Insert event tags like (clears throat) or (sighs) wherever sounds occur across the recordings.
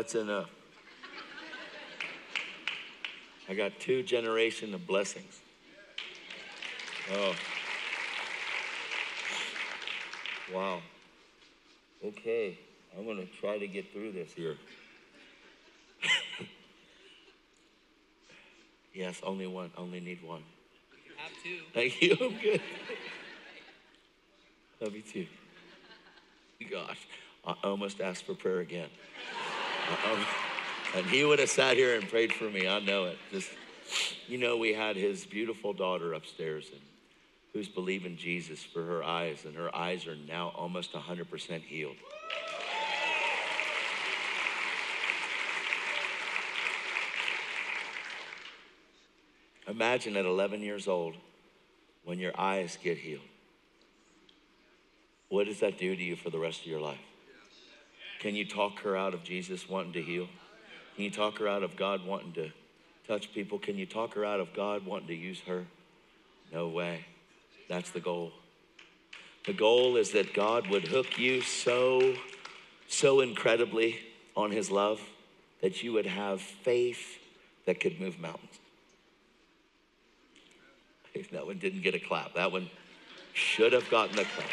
That's enough. I got two generation of blessings. Oh. Wow. Okay, I'm gonna try to get through this here. (laughs) yes, only one. Only need one. You have two. Thank you. I'm good. Love you too. Gosh, I almost asked for prayer again. Almost- and he would have sat here and prayed for me. I know it. Just, you know, we had his beautiful daughter upstairs and who's believing Jesus for her eyes, and her eyes are now almost 100% healed. Imagine at 11 years old when your eyes get healed. What does that do to you for the rest of your life? Can you talk her out of Jesus wanting to heal? Can you talk her out of God wanting to touch people? Can you talk her out of God wanting to use her? No way. That's the goal. The goal is that God would hook you so, so incredibly on his love that you would have faith that could move mountains. (laughs) That one didn't get a clap. That one should have gotten a clap.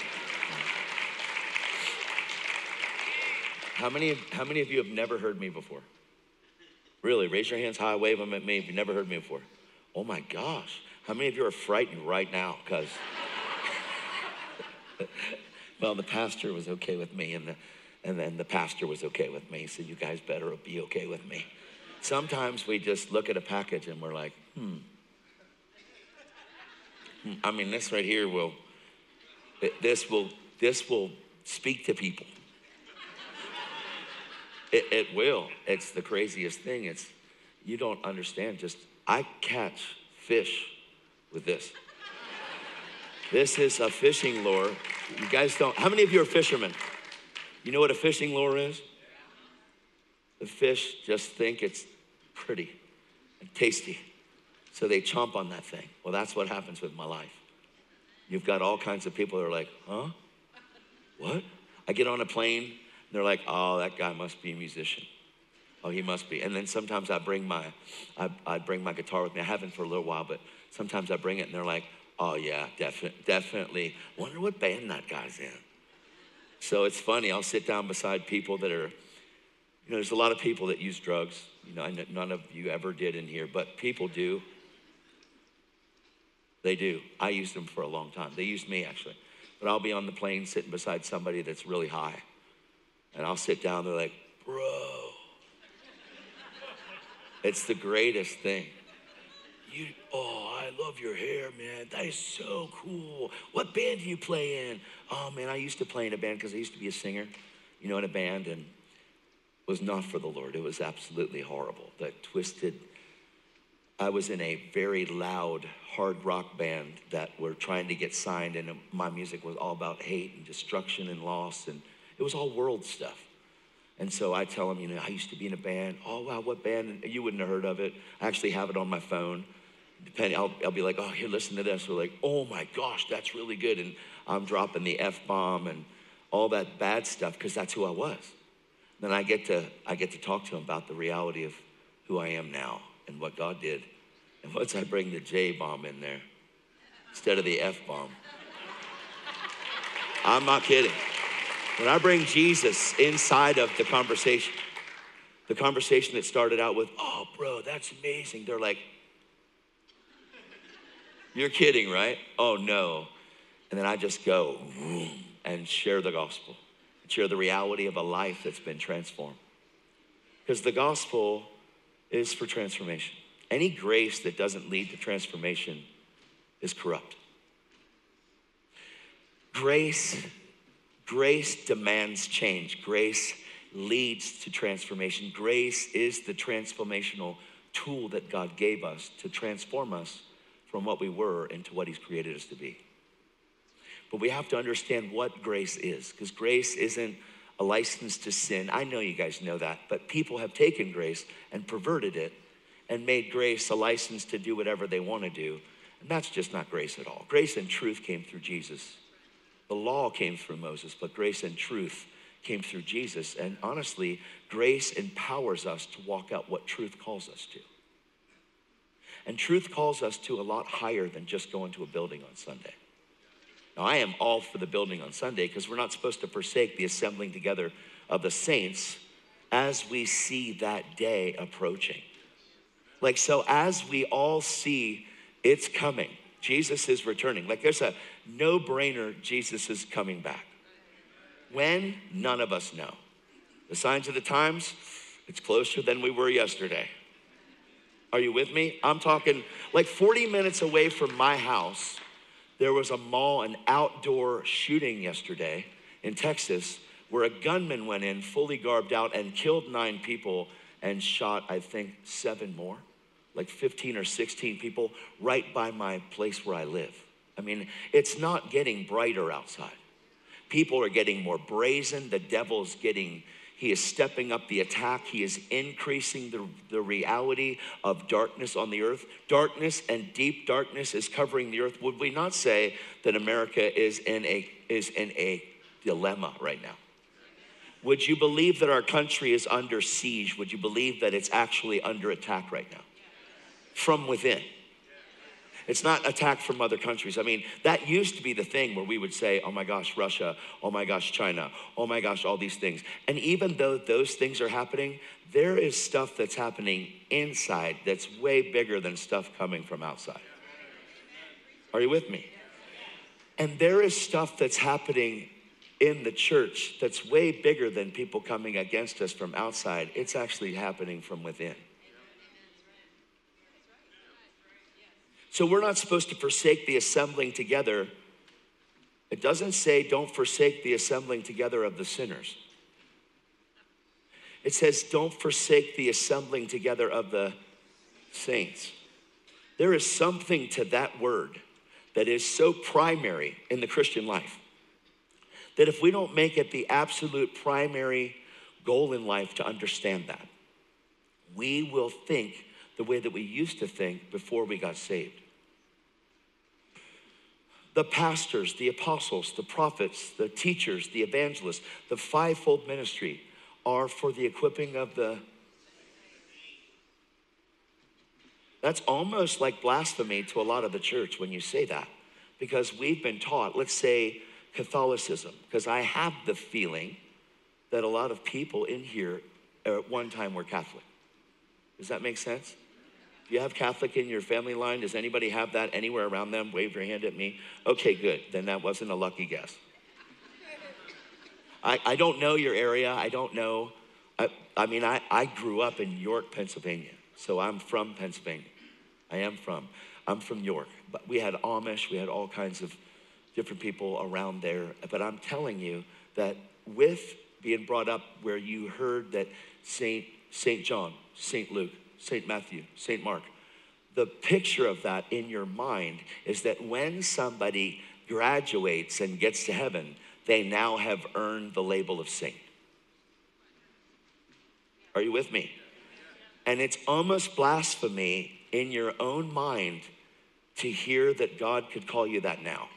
How many, how many of you have never heard me before? Really, raise your hands high, wave them at me if you've never heard me before. Oh my gosh. How many of you are frightened right now? Because, (laughs) well, the pastor was okay with me, and, the, and then the pastor was okay with me, so you guys better be okay with me. Sometimes we just look at a package and we're like, hmm. Hmm, I mean, this right here will, this will, this will speak to people. It, it will. It's the craziest thing. It's you don't understand. Just I catch fish with this. This is a fishing lure. You guys don't. How many of you are fishermen? You know what a fishing lure is? The fish just think it's pretty and tasty, so they chomp on that thing. Well, that's what happens with my life. You've got all kinds of people that are like, huh? What? I get on a plane they're like, oh, that guy must be a musician. Oh, he must be. And then sometimes I bring my, I, I bring my guitar with me. I haven't for a little while, but sometimes I bring it and they're like, oh yeah, definitely, definitely. Wonder what band that guy's in. So it's funny. I'll sit down beside people that are, you know, there's a lot of people that use drugs. You know none of you ever did in here, but people do. They do. I used them for a long time. They used me actually. But I'll be on the plane sitting beside somebody that's really high. And I'll sit down, they're like, bro. It's the greatest thing. You, oh, I love your hair, man. That is so cool. What band do you play in? Oh, man, I used to play in a band because I used to be a singer, you know, in a band, and was not for the Lord. It was absolutely horrible. That twisted. I was in a very loud hard rock band that were trying to get signed, and my music was all about hate and destruction and loss and it was all world stuff. And so I tell them, you know, I used to be in a band. Oh, wow, what band? You wouldn't have heard of it. I actually have it on my phone. Depending, I'll, I'll be like, oh, here, listen to this. We're like, oh my gosh, that's really good. And I'm dropping the F bomb and all that bad stuff because that's who I was. Then I get to I get to talk to them about the reality of who I am now and what God did. And once I bring the J bomb in there instead of the F bomb, I'm not kidding. When I bring Jesus inside of the conversation, the conversation that started out with, oh, bro, that's amazing. They're like, you're kidding, right? Oh, no. And then I just go and share the gospel, share the reality of a life that's been transformed. Because the gospel is for transformation. Any grace that doesn't lead to transformation is corrupt. Grace Grace demands change. Grace leads to transformation. Grace is the transformational tool that God gave us to transform us from what we were into what He's created us to be. But we have to understand what grace is, because grace isn't a license to sin. I know you guys know that, but people have taken grace and perverted it and made grace a license to do whatever they want to do. And that's just not grace at all. Grace and truth came through Jesus. The law came through Moses, but grace and truth came through Jesus. And honestly, grace empowers us to walk out what truth calls us to. And truth calls us to a lot higher than just going to a building on Sunday. Now, I am all for the building on Sunday because we're not supposed to forsake the assembling together of the saints as we see that day approaching. Like, so as we all see it's coming, Jesus is returning. Like, there's a no brainer, Jesus is coming back. When? None of us know. The signs of the times, it's closer than we were yesterday. Are you with me? I'm talking like 40 minutes away from my house. There was a mall, an outdoor shooting yesterday in Texas where a gunman went in fully garbed out and killed nine people and shot, I think, seven more, like 15 or 16 people right by my place where I live. I mean, it's not getting brighter outside. People are getting more brazen. The devil's getting, he is stepping up the attack. He is increasing the, the reality of darkness on the earth. Darkness and deep darkness is covering the earth. Would we not say that America is in a, is in a dilemma right now? Would you believe that our country is under siege? Would you believe that it's actually under attack right now? From within. It's not attack from other countries. I mean, that used to be the thing where we would say, oh my gosh, Russia, oh my gosh, China, oh my gosh, all these things. And even though those things are happening, there is stuff that's happening inside that's way bigger than stuff coming from outside. Are you with me? And there is stuff that's happening in the church that's way bigger than people coming against us from outside. It's actually happening from within. So we're not supposed to forsake the assembling together. It doesn't say don't forsake the assembling together of the sinners. It says don't forsake the assembling together of the saints. There is something to that word that is so primary in the Christian life that if we don't make it the absolute primary goal in life to understand that, we will think the way that we used to think before we got saved the pastors, the apostles, the prophets, the teachers, the evangelists, the fivefold ministry are for the equipping of the. That's almost like blasphemy to a lot of the church when you say that, because we've been taught, let's say Catholicism, because I have the feeling that a lot of people in here at one time were Catholic. Does that make sense? Do you have Catholic in your family line? Does anybody have that anywhere around them? Wave your hand at me. Okay, good. Then that wasn't a lucky guess. I, I don't know your area. I don't know. I, I mean, I, I grew up in York, Pennsylvania. So I'm from Pennsylvania. I am from. I'm from York. But we had Amish, we had all kinds of different people around there. But I'm telling you that with being brought up where you heard that Saint Saint John, Saint Luke, St. Matthew, St. Mark. The picture of that in your mind is that when somebody graduates and gets to heaven, they now have earned the label of saint. Are you with me? And it's almost blasphemy in your own mind to hear that God could call you that now.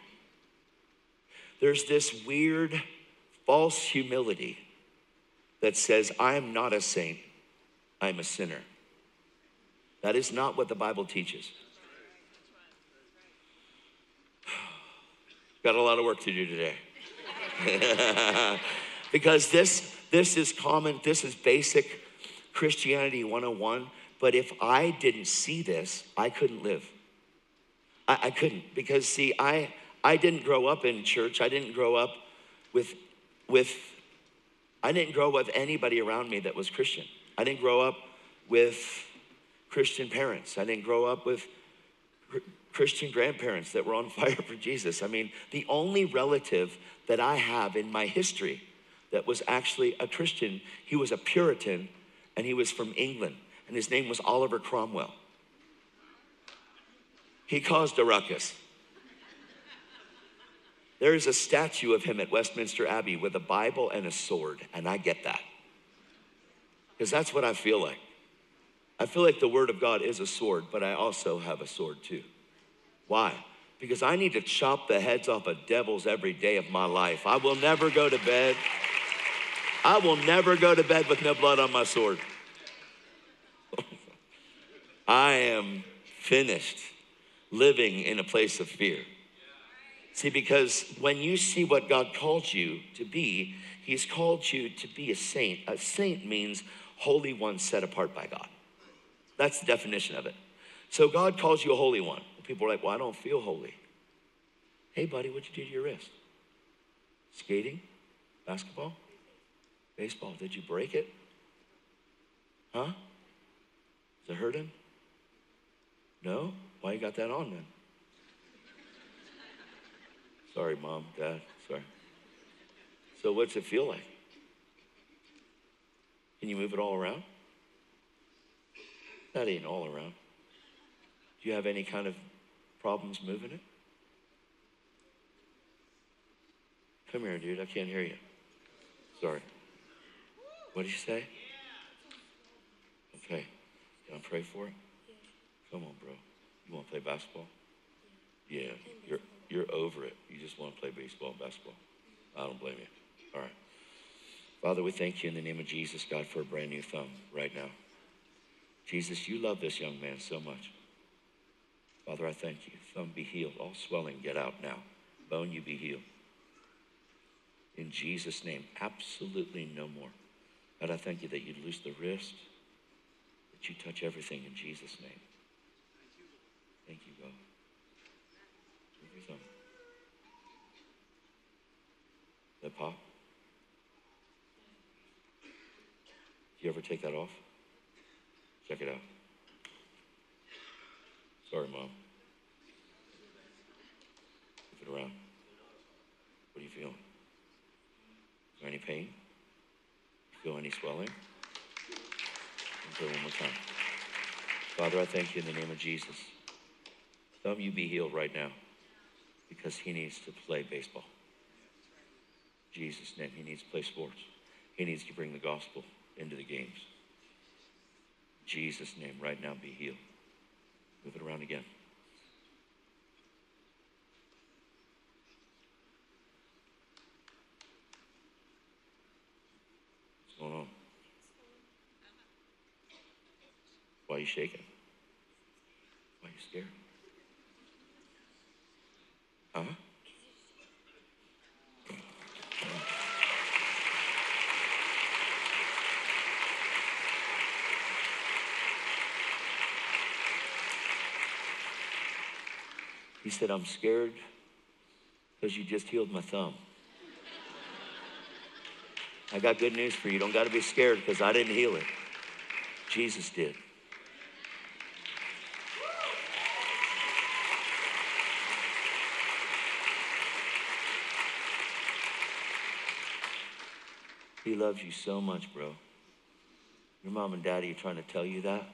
There's this weird false humility that says, I am not a saint, I'm a sinner. That is not what the Bible teaches. (sighs) Got a lot of work to do today. (laughs) because this this is common, this is basic Christianity 101. But if I didn't see this, I couldn't live. I, I couldn't because see, I I didn't grow up in church. I didn't grow up with with I didn't grow up with anybody around me that was Christian. I didn't grow up with Christian parents. I didn't grow up with Christian grandparents that were on (laughs) fire for Jesus. I mean, the only relative that I have in my history that was actually a Christian, he was a Puritan and he was from England, and his name was Oliver Cromwell. He caused a ruckus. There is a statue of him at Westminster Abbey with a Bible and a sword, and I get that. Because that's what I feel like. I feel like the Word of God is a sword, but I also have a sword too. Why? Because I need to chop the heads off of devils every day of my life. I will never go to bed I will never go to bed with no blood on my sword. (laughs) I am finished living in a place of fear. See, because when you see what God called you to be, He's called you to be a saint. A saint means holy one set apart by God. That's the definition of it. So God calls you a holy one. People are like, well, I don't feel holy. Hey, buddy, what'd you do to your wrist? Skating? Basketball? Baseball? Did you break it? Huh? Does it hurt him? No? Why you got that on then? Sorry, mom, dad, sorry. So, what's it feel like? Can you move it all around? That ain't all around. Do you have any kind of problems moving it? Come here, dude. I can't hear you. Sorry. What did you say? Okay. Can I pray for it? Come on, bro. You want to play basketball? Yeah. You're you're over it. You just want to play baseball and basketball. I don't blame you. All right. Father, we thank you in the name of Jesus, God, for a brand new thumb right now. Jesus, you love this young man so much. Father, I thank you. Thumb be healed. All swelling, get out now. Bone, you be healed. In Jesus' name, absolutely no more. God, I thank you that you'd loose the wrist, that you touch everything in Jesus' name. Thank you, God. Move your thumb. That pop? Do you ever take that off? Check it out. Sorry, Mom. Move it around. What are you feeling? Is there any pain? You feel any swelling? Do it one more time. Father, I thank you in the name of Jesus. Thumb, you be healed right now because he needs to play baseball. Jesus' name, he needs to play sports. He needs to bring the gospel into the games. Jesus' name, right now, be healed. Move it around again. What's going on? Why are you shaking? Why are you scared? Huh? He said, I'm scared because you just healed my thumb. I got good news for you. Don't got to be scared because I didn't heal it. Jesus did. He loves you so much, bro. Your mom and daddy are trying to tell you that,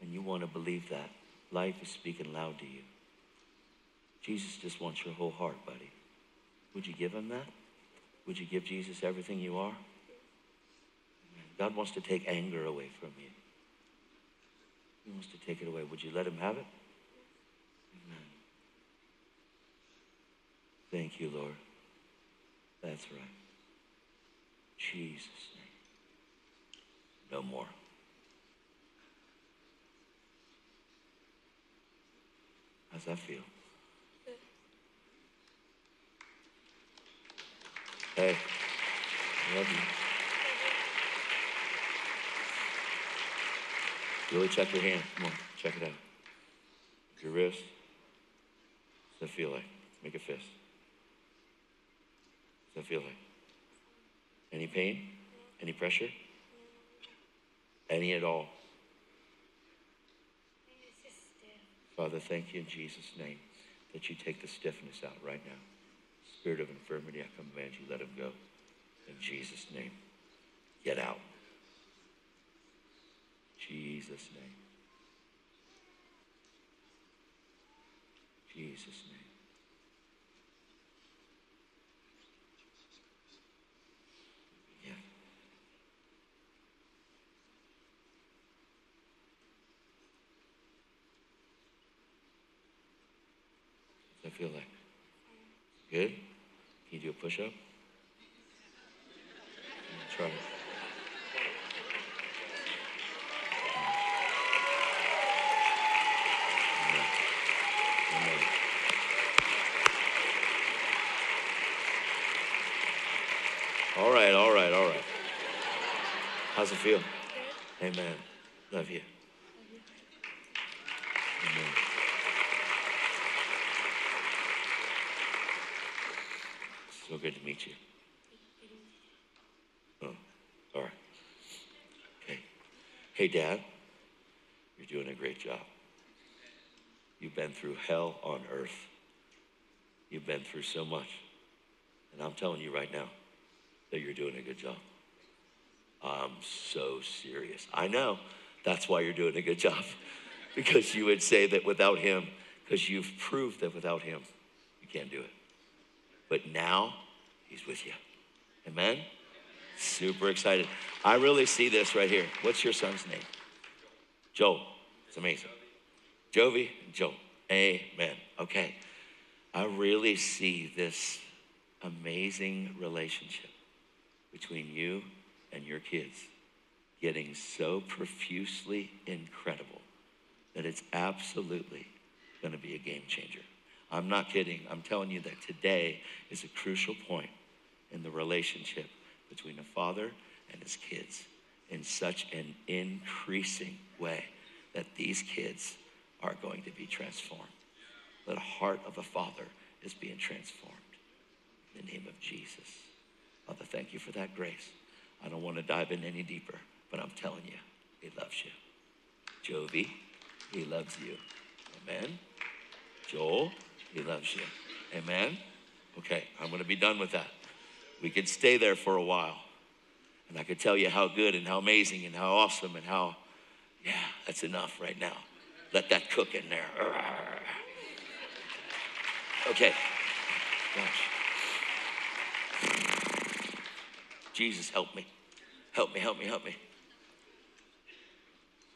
and you want to believe that. Life is speaking loud to you. Jesus just wants your whole heart, buddy. Would you give him that? Would you give Jesus everything you are? God wants to take anger away from you. He wants to take it away. Would you let him have it? Amen. Thank you, Lord. That's right. Jesus' name. No more. How's that feel? Hey, I love you. Really check your hand. Come on, check it out. Your wrist. What's that feel like? Make a fist. What's that feel like? Any pain? Any pressure? Any at all? Father, thank you in Jesus' name that you take the stiffness out right now. Spirit of infirmity, I command you, let him go. In Jesus' name, get out. Jesus' name. Jesus' name. Yeah. What's that feel like? Good? Can you do a push up? That's right. Amen. Amen. All right, all right, all right. How's it feel? Amen. Love you. Amen. So good to meet you. Oh, all right. Okay. Hey, Dad, you're doing a great job. You've been through hell on earth. You've been through so much. And I'm telling you right now that you're doing a good job. I'm so serious. I know that's why you're doing a good job. (laughs) Because you would say that without him, because you've proved that without him, you can't do it. But now, he's with you. Amen? Super excited. I really see this right here. What's your son's name? Joel. It's amazing. Jovi Joel. Amen. Okay. I really see this amazing relationship between you and your kids getting so profusely incredible that it's absolutely going to be a game changer. I'm not kidding. I'm telling you that today is a crucial point in the relationship between a father and his kids in such an increasing way that these kids are going to be transformed. The heart of a father is being transformed. In the name of Jesus. Father, thank you for that grace. I don't want to dive in any deeper, but I'm telling you, he loves you. Jovi, he loves you. Amen. Joel, he loves you. Amen. Okay, I'm going to be done with that. We could stay there for a while. And I could tell you how good and how amazing and how awesome and how, yeah, that's enough right now. Let that cook in there. (laughs) Okay. Gosh. Jesus, help me. Help me, help me, help me.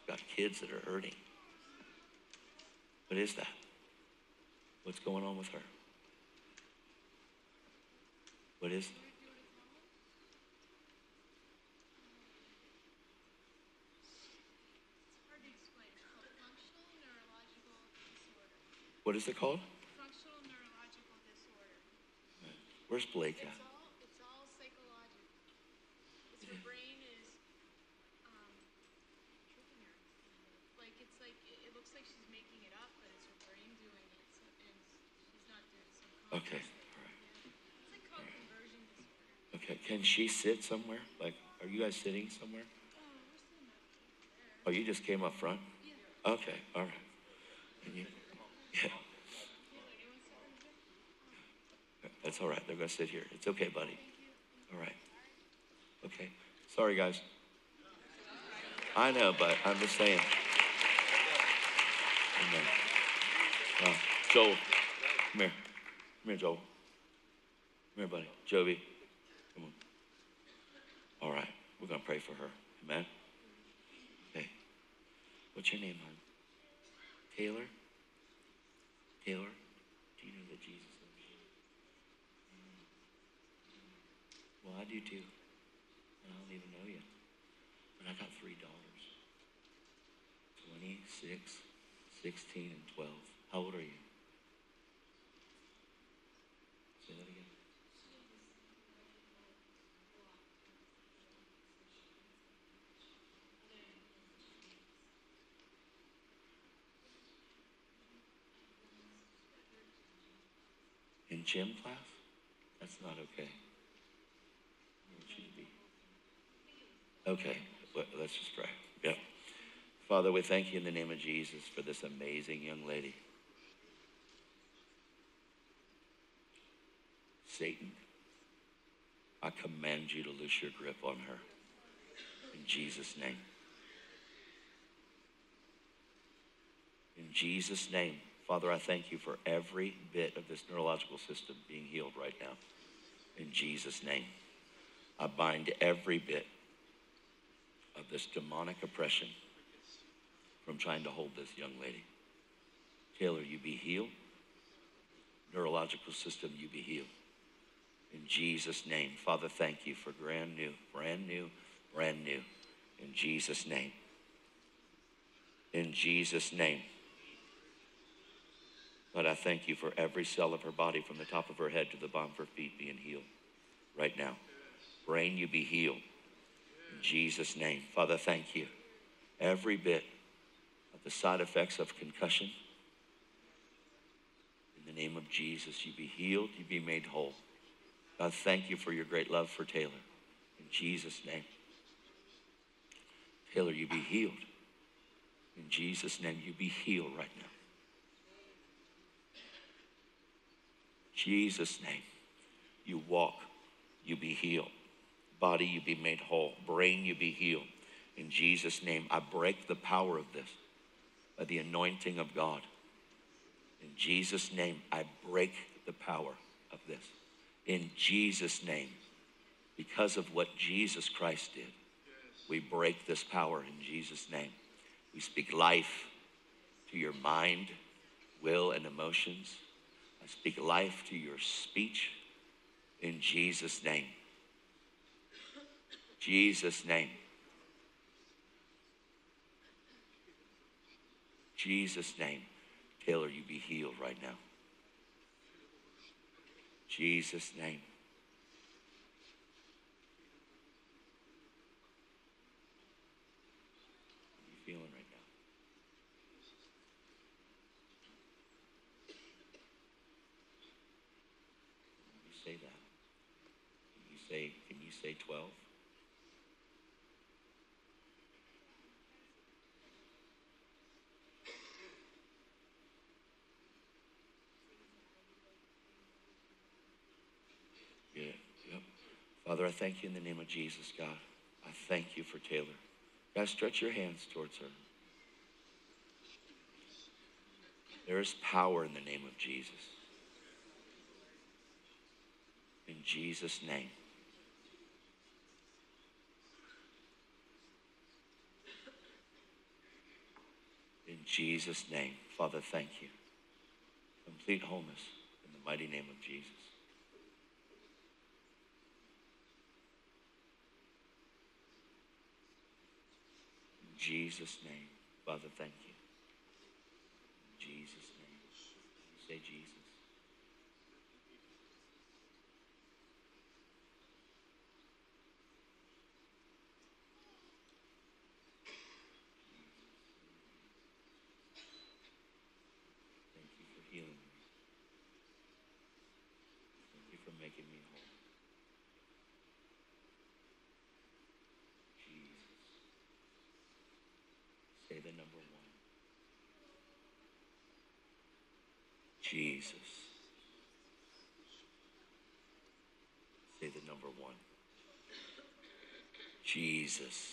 I've Got kids that are hurting. What is that? What's going on with her? What is hard to explain. It's called functional neurological disorder. What is it called? Functional neurological disorder. Where's Blake at? It's all it's all psychological. It's her brain is um tricking her. Like it's like it, it looks like she's making it up, but it's her brain doing it, so, and she's not doing it. Okay. All right. It's like called conversion disorder. Okay. Can she sit somewhere? Like, are you guys sitting somewhere? Oh, you just came up front? Okay. All right. Yeah. That's all right. They're going to sit here. It's okay, buddy. All right. Okay. Sorry, guys. I know, but I'm just saying. Amen. Joel, come here. Come here, Joel. Come here, buddy. Jovi, come on. All right. We're going to pray for her. Amen. Okay. What's your name, hon? Taylor? Taylor? Do you know that Jesus loves you? Mm. Well, I do too. And I don't even know you. But I got three daughters 26, 16, and 12. How old are you? Say that again. Gym class? That's not okay. Okay, let- let's just pray. Yeah. Father, we thank you in the name of Jesus for this amazing young lady. Satan, I command you to loose your grip on her. In Jesus' name. In Jesus' name, Father, I thank you for every bit of this neurological system being healed right now. In Jesus' name. I bind every bit of this demonic oppression from trying to hold this young lady. Taylor, you be healed. Neurological system, you be healed. In Jesus' name. Father, thank you for brand new, brand new, brand new. In Jesus' name. In Jesus' name. But I thank you for every cell of her body from the top of her head to the bottom of her feet being healed right now. Brain, you be healed. In Jesus' name. Father, thank you. Every bit of the side effects of concussion, in the name of Jesus, you be healed, you be made whole. God, thank you for your great love for Taylor. In Jesus' name. Taylor, you be healed. In Jesus' name, you be healed right now. Jesus' name, you walk, you be healed. Body, you be made whole. Brain, you be healed. In Jesus' name, I break the power of this by the anointing of God. In Jesus' name, I break the power of this. In Jesus' name, because of what Jesus Christ did, we break this power in Jesus' name. We speak life to your mind, will, and emotions. I speak life to your speech in Jesus' name. Jesus' name. Jesus' name. Taylor, you be healed right now. Jesus' name. How are you feeling right now? Can you say that? Can you say, can you say 12? Yeah, yep. Father, I thank you in the name of Jesus, God. I thank you for Taylor. God, stretch your hands towards her. There is power in the name of Jesus. In Jesus' name. In Jesus' name. Father, thank you. Complete wholeness in the mighty name of Jesus. In Jesus' name. Father, thank you. In Jesus' name. Say Jesus. Thank you for healing me. Thank you for making me whole. Jesus. Say the number one. Jesus. Say the number one. Jesus.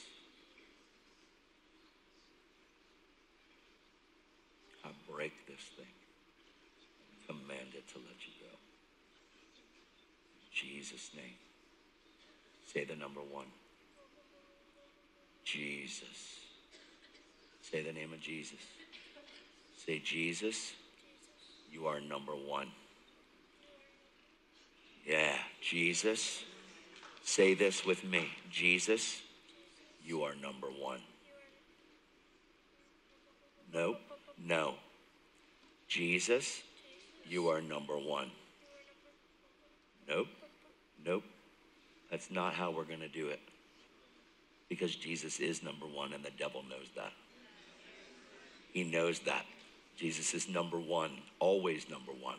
I break this thing. Command it to let you go. Jesus' name. Say the number one. Jesus. Say the name of Jesus. Say, Jesus, you are number one. Yeah, Jesus. Say this with me. Jesus, you are number one. Nope, no. Jesus, you are number one. Nope, nope. That's not how we're going to do it. Because Jesus is number one and the devil knows that. He knows that. Jesus is number one, always number one.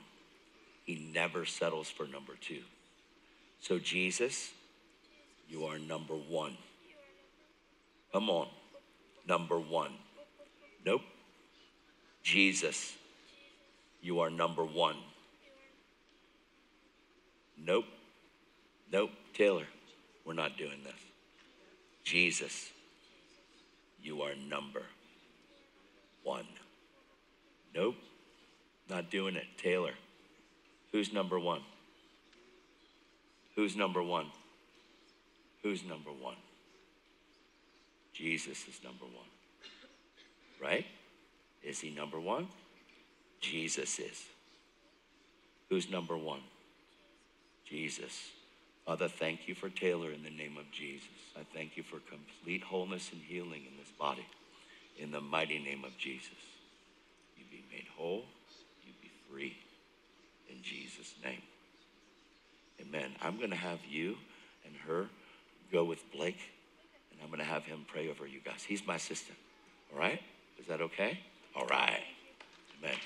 He never settles for number two. So, Jesus, you are number one. Come on, number one. Nope. Jesus, you are number one. Nope. Nope. Taylor, we're not doing this. Jesus, you are number one. Nope. Not doing it. Taylor, who's number one? Who's number one? Who's number one? Jesus is number one. Right? Is he number one? Jesus is. Who's number one? Jesus. Father, thank you for Taylor in the name of Jesus. I thank you for complete wholeness and healing in this body. In the mighty name of Jesus. Made whole, you be free. In Jesus' name. Amen. I'm going to have you and her go with Blake, and I'm going to have him pray over you guys. He's my assistant. All right? Is that okay? All right. Amen.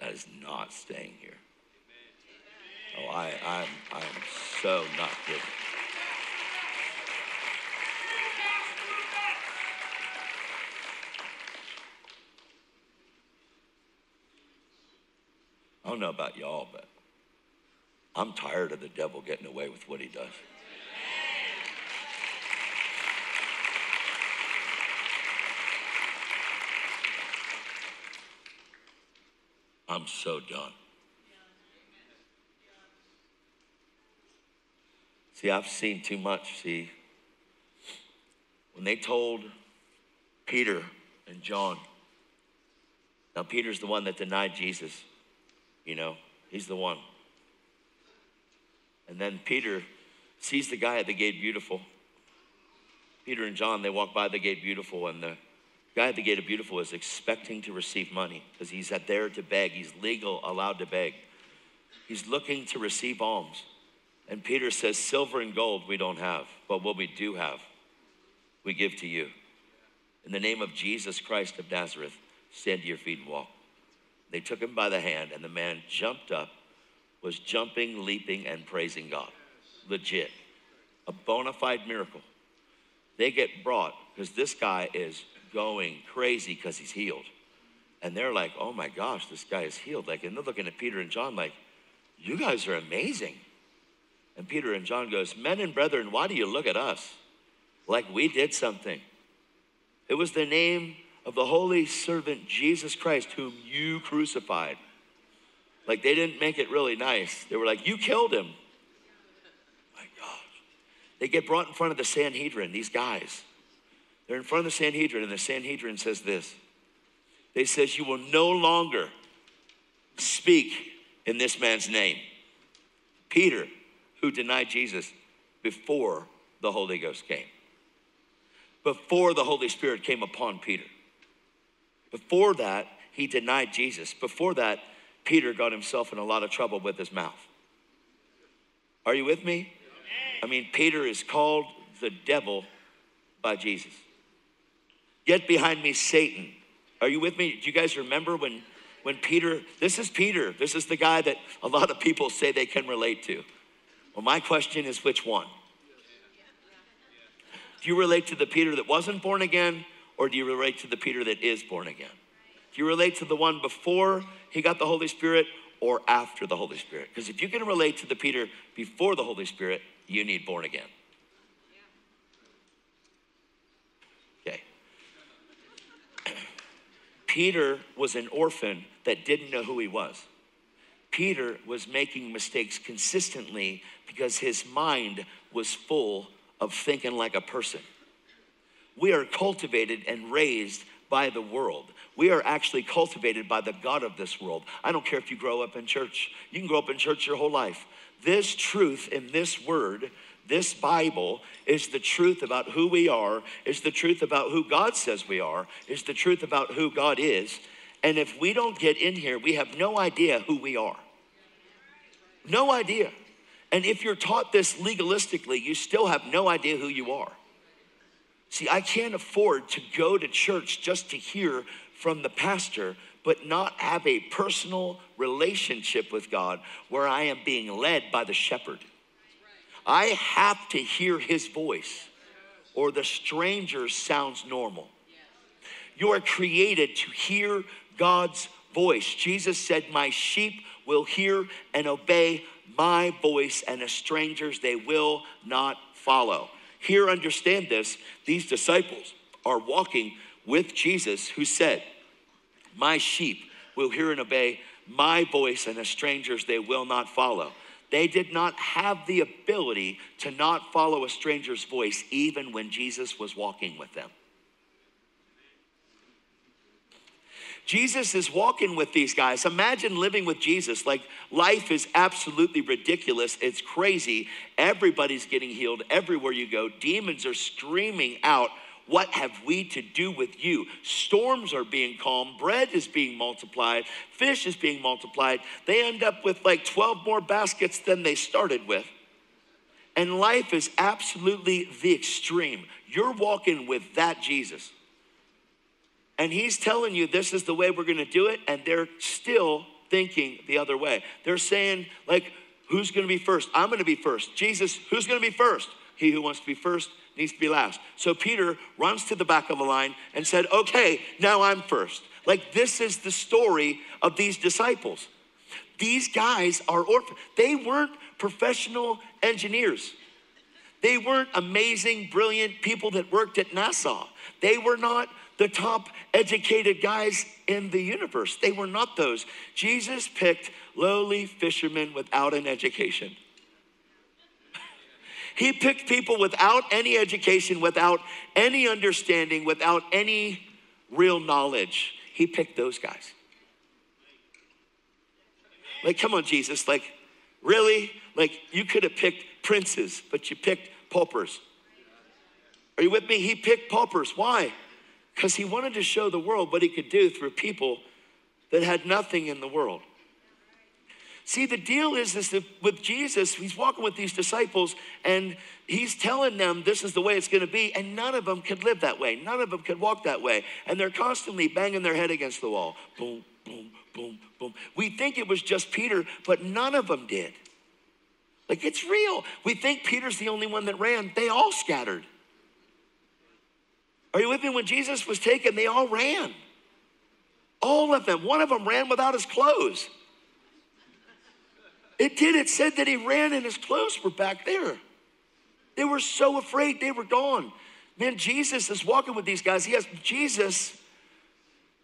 That is not staying here. Oh, I, I'm, I'm so not kidding. I don't know about y'all, but I'm tired of the devil getting away with what he does. I'm so done. See, I've seen too much. See, when they told Peter and John, now Peter's the one that denied Jesus, you know, he's the one. And then Peter sees the guy at the gate beautiful. Peter and John, they walk by the gate beautiful, and the guy at the gate of beautiful is expecting to receive money because he's there to beg. He's legal, allowed to beg. He's looking to receive alms. And Peter says, Silver and gold we don't have, but what we do have, we give to you. In the name of Jesus Christ of Nazareth, stand to your feet and walk. They took him by the hand, and the man jumped up, was jumping, leaping, and praising God. Legit. A bona fide miracle. They get brought because this guy is going crazy because he's healed. And they're like, oh my gosh, this guy is healed. Like, and they're looking at Peter and John like, you guys are amazing. And Peter and John goes, men and brethren, why do you look at us like we did something? It was the name of the holy servant Jesus Christ whom you crucified. Like they didn't make it really nice. They were like, you killed him. My gosh. They get brought in front of the Sanhedrin, these guys. They're in front of the Sanhedrin, and the Sanhedrin says this. They says, You will no longer speak in this man's name. Peter, who denied Jesus before the Holy Ghost came. Before the Holy Spirit came upon Peter. Before that, he denied Jesus. Before that, Peter got himself in a lot of trouble with his mouth. Are you with me? I mean, Peter is called the devil by Jesus. Get behind me, Satan. Are you with me? Do you guys remember when, when Peter, this is Peter, this is the guy that a lot of people say they can relate to. Well, my question is which one? Do you relate to the Peter that wasn't born again, or do you relate to the Peter that is born again? Do you relate to the one before he got the Holy Spirit or after the Holy Spirit? Because if you can relate to the Peter before the Holy Spirit, you need born again. Okay. (clears throat) Peter was an orphan that didn't know who he was. Peter was making mistakes consistently because his mind was full of thinking like a person. We are cultivated and raised by the world. We are actually cultivated by the God of this world. I don't care if you grow up in church, you can grow up in church your whole life. This truth in this word, this Bible, is the truth about who we are, is the truth about who God says we are, is the truth about who God is. And if we don't get in here, we have no idea who we are. No idea. And if you're taught this legalistically, you still have no idea who you are. See, I can't afford to go to church just to hear from the pastor, but not have a personal relationship with God where I am being led by the shepherd. I have to hear his voice, or the stranger sounds normal. You are created to hear God's voice. Jesus said, My sheep will hear and obey my voice, and as stranger's they will not follow. Here, understand this these disciples are walking with Jesus, who said, My sheep will hear and obey my voice, and as stranger's they will not follow. They did not have the ability to not follow a stranger's voice, even when Jesus was walking with them. Jesus is walking with these guys. Imagine living with Jesus. Like, life is absolutely ridiculous. It's crazy. Everybody's getting healed everywhere you go. Demons are screaming out, What have we to do with you? Storms are being calmed. Bread is being multiplied. Fish is being multiplied. They end up with like 12 more baskets than they started with. And life is absolutely the extreme. You're walking with that Jesus. And he's telling you this is the way we're going to do it, and they're still thinking the other way. They're saying, like, who's going to be first? I'm going to be first. Jesus, who's going to be first? He who wants to be first needs to be last. So Peter runs to the back of the line and said, okay, now I'm first. Like, this is the story of these disciples. These guys are orphans. They weren't professional engineers. They weren't amazing, brilliant people that worked at NASA. They were not the top educated guys in the universe. They were not those. Jesus picked lowly fishermen without an education. (laughs) he picked people without any education, without any understanding, without any real knowledge. He picked those guys. Like, come on, Jesus. Like, really? Like, you could have picked princes, but you picked paupers. Are you with me? He picked paupers. Why? Because he wanted to show the world what he could do through people that had nothing in the world. See, the deal is, is that with Jesus, he's walking with these disciples and he's telling them this is the way it's going to be, and none of them could live that way. None of them could walk that way. And they're constantly banging their head against the wall. Boom, boom, boom, boom. We think it was just Peter, but none of them did. Like it's real. We think Peter's the only one that ran, they all scattered. Are you with me? When Jesus was taken, they all ran. All of them. One of them ran without his clothes. It did. It said that he ran and his clothes were back there. They were so afraid they were gone. Man, Jesus is walking with these guys. He has Jesus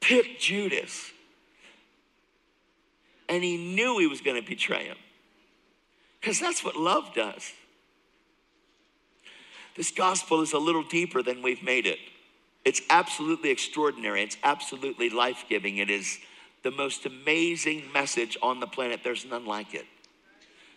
picked Judas. And he knew he was going to betray him. Because that's what love does. This gospel is a little deeper than we've made it. It's absolutely extraordinary. It's absolutely life giving. It is the most amazing message on the planet. There's none like it.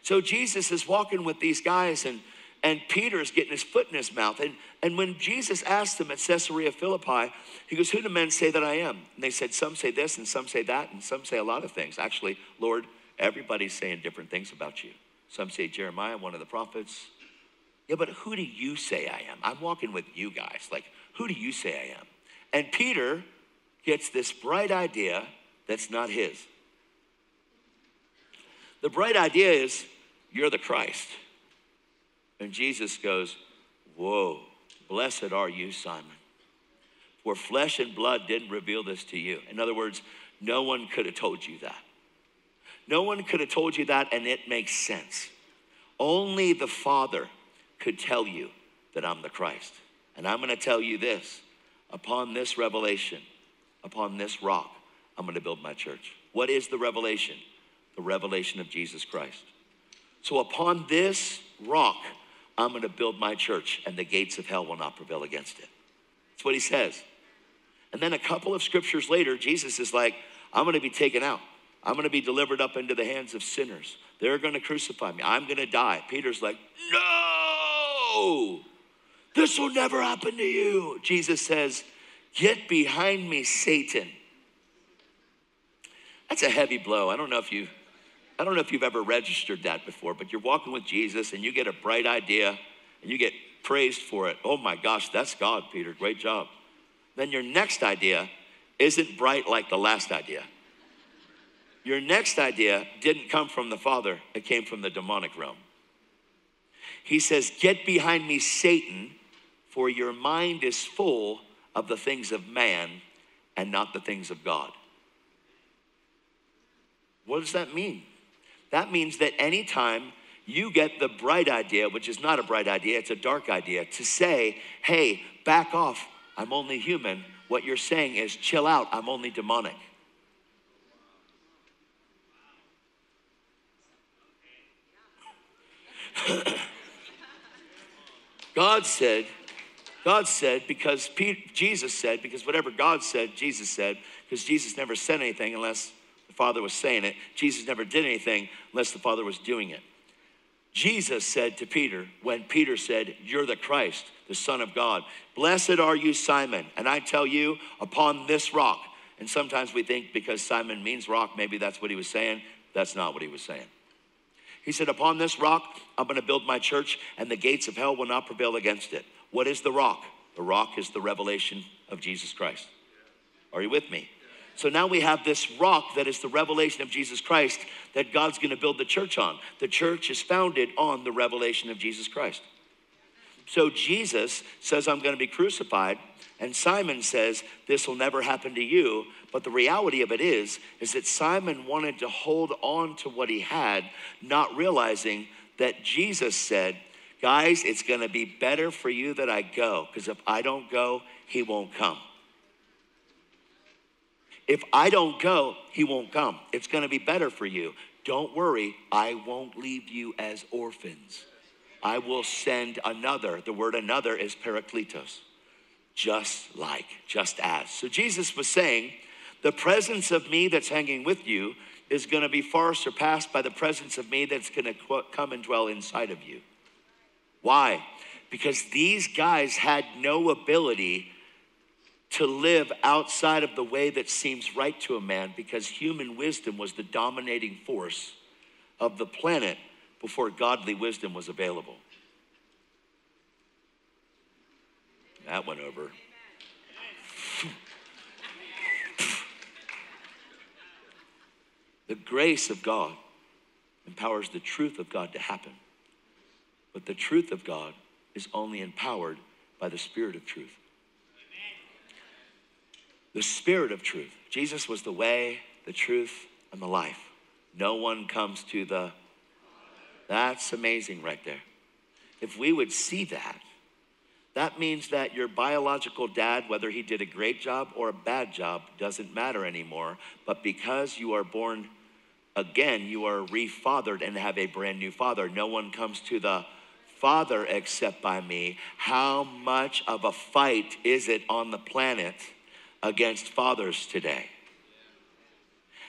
So Jesus is walking with these guys, and, and Peter's getting his foot in his mouth. And, and when Jesus asked them at Caesarea Philippi, he goes, Who do men say that I am? And they said, Some say this, and some say that, and some say a lot of things. Actually, Lord, everybody's saying different things about you. Some say Jeremiah, one of the prophets. Yeah, but who do you say I am? I'm walking with you guys. Like, who do you say I am? And Peter gets this bright idea that's not his. The bright idea is, You're the Christ. And Jesus goes, Whoa, blessed are you, Simon. For flesh and blood didn't reveal this to you. In other words, no one could have told you that. No one could have told you that, and it makes sense. Only the Father could tell you that I'm the Christ. And I'm going to tell you this upon this revelation, upon this rock, I'm going to build my church. What is the revelation? The revelation of Jesus Christ. So upon this rock, I'm going to build my church, and the gates of hell will not prevail against it. That's what he says. And then a couple of scriptures later, Jesus is like, I'm going to be taken out. I'm going to be delivered up into the hands of sinners. They're going to crucify me. I'm going to die. Peter's like, No! This will never happen to you. Jesus says, Get behind me, Satan. That's a heavy blow. I don't know if you I don't know if you've ever registered that before, but you're walking with Jesus and you get a bright idea and you get praised for it. Oh my gosh, that's God, Peter. Great job. Then your next idea isn't bright like the last idea. Your next idea didn't come from the Father, it came from the demonic realm. He says, Get behind me, Satan for your mind is full of the things of man and not the things of God. What does that mean? That means that anytime you get the bright idea, which is not a bright idea, it's a dark idea, to say, hey, back off, I'm only human, what you're saying is, chill out, I'm only demonic. (laughs) God said, God said, because Jesus said, because whatever God said, Jesus said, because Jesus never said anything unless the Father was saying it. Jesus never did anything unless the Father was doing it. Jesus said to Peter, when Peter said, You're the Christ, the Son of God, blessed are you, Simon. And I tell you, upon this rock, and sometimes we think because Simon means rock, maybe that's what he was saying. That's not what he was saying. He said, Upon this rock, I'm going to build my church, and the gates of hell will not prevail against it. What is the rock? The rock is the revelation of Jesus Christ. Are you with me? So now we have this rock that is the revelation of Jesus Christ that God's going to build the church on. The church is founded on the revelation of Jesus Christ. So Jesus says, I'm going to be crucified. And Simon says, This will never happen to you. But the reality of it is, is that Simon wanted to hold on to what he had, not realizing that Jesus said, Guys, it's going to be better for you that I go, because if I don't go, he won't come. If I don't go, he won't come. It's going to be better for you. Don't worry, I won't leave you as orphans. I will send another. The word another is parakletos, just like, just as. So Jesus was saying, the presence of me that's hanging with you is going to be far surpassed by the presence of me that's going to come and dwell inside of you. Why? Because these guys had no ability to live outside of the way that seems right to a man because human wisdom was the dominating force of the planet before godly wisdom was available. That went over. (laughs) the grace of God empowers the truth of God to happen. But the truth of God is only empowered by the Spirit of truth the Spirit of truth. Jesus was the way, the truth, and the life. No one comes to the. That's amazing right there. If we would see that, that means that your biological dad, whether he did a great job or a bad job, doesn't matter anymore. But because you are born again, you are refathered and have a brand new father. No one comes to the Father except by me. How much of a fight is it on the planet? against fathers today?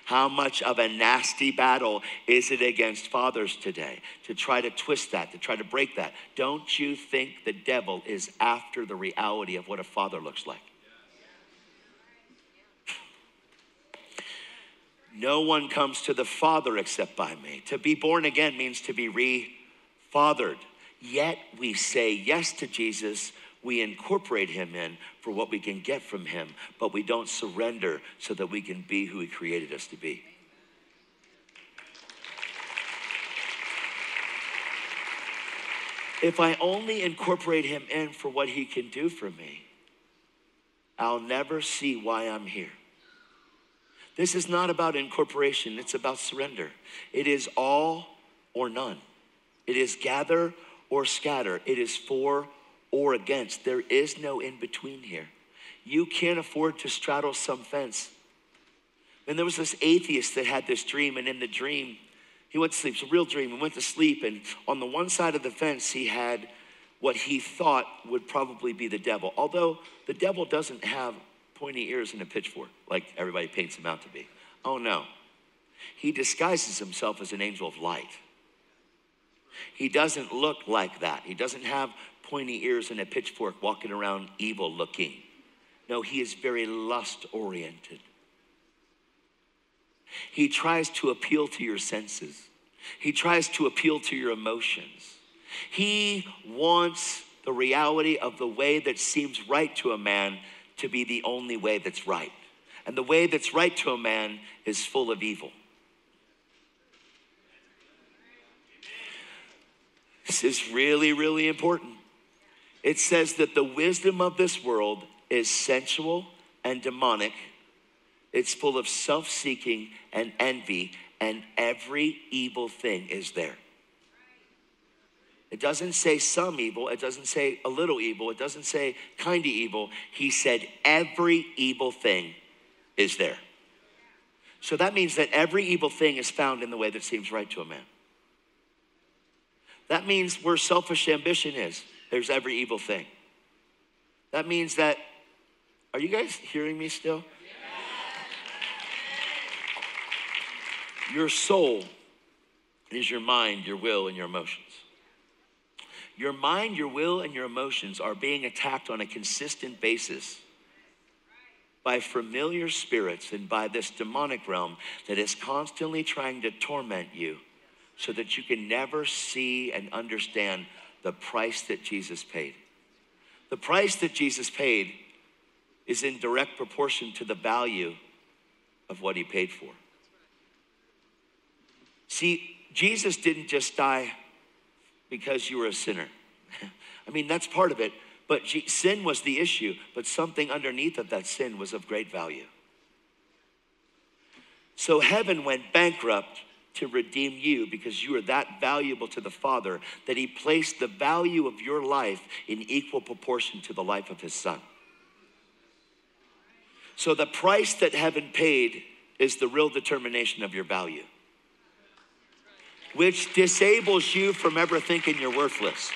How much of a nasty battle is it against fathers today to try to twist that, to try to break that? Don't you think the devil is after the reality of what a father looks like? No one comes to the Father except by me. To be born again means to be re-fathered. Yet we say yes to Jesus we incorporate him in for what we can get from him, but we don't surrender so that we can be who he created us to be. If I only incorporate him in for what he can do for me, I'll never see why I'm here. This is not about incorporation, it's about surrender. It is all or none. It is gather or scatter. It is for or against. There is no in between here. You can't afford to straddle some fence. And there was this atheist that had this dream, and in the dream, he went to sleep. It's a real dream. He went to sleep, and on the one side of the fence, he had what he thought would probably be the devil. Although the devil doesn't have pointy ears and a pitchfork like everybody paints him out to be. Oh no. He disguises himself as an angel of light. He doesn't look like that. He doesn't have pointy ears and a pitchfork walking around evil looking. No, he is very lust oriented. He tries to appeal to your senses. He tries to appeal to your emotions. He wants the reality of the way that seems right to a man to be the only way that's right. And the way that's right to a man is full of evil. This is really, really important it says that the wisdom of this world is sensual and demonic. It's full of self seeking and envy, and every evil thing is there. It doesn't say some evil, it doesn't say a little evil, it doesn't say kind of evil. He said every evil thing is there. So that means that every evil thing is found in the way that seems right to a man. That means where selfish ambition is there's every evil thing. That means that, are you guys hearing me still? Your soul is your mind, your will, and your emotions. Your mind, your will, and your emotions are being attacked on a consistent basis by familiar spirits and by this demonic realm that is constantly trying to torment you so that you can never see and understand the price that Jesus paid. The price that Jesus paid is in direct proportion to the value of what he paid for. See, Jesus didn't just die because you were a sinner. (laughs) I mean, that's part of it, but sin was the issue, but something underneath of that sin was of great value. So heaven went bankrupt to redeem you because you are that valuable to the Father that He placed the value of your life in equal proportion to the life of His Son. So the price that heaven paid is the real determination of your value, which disables you from ever thinking you're worthless.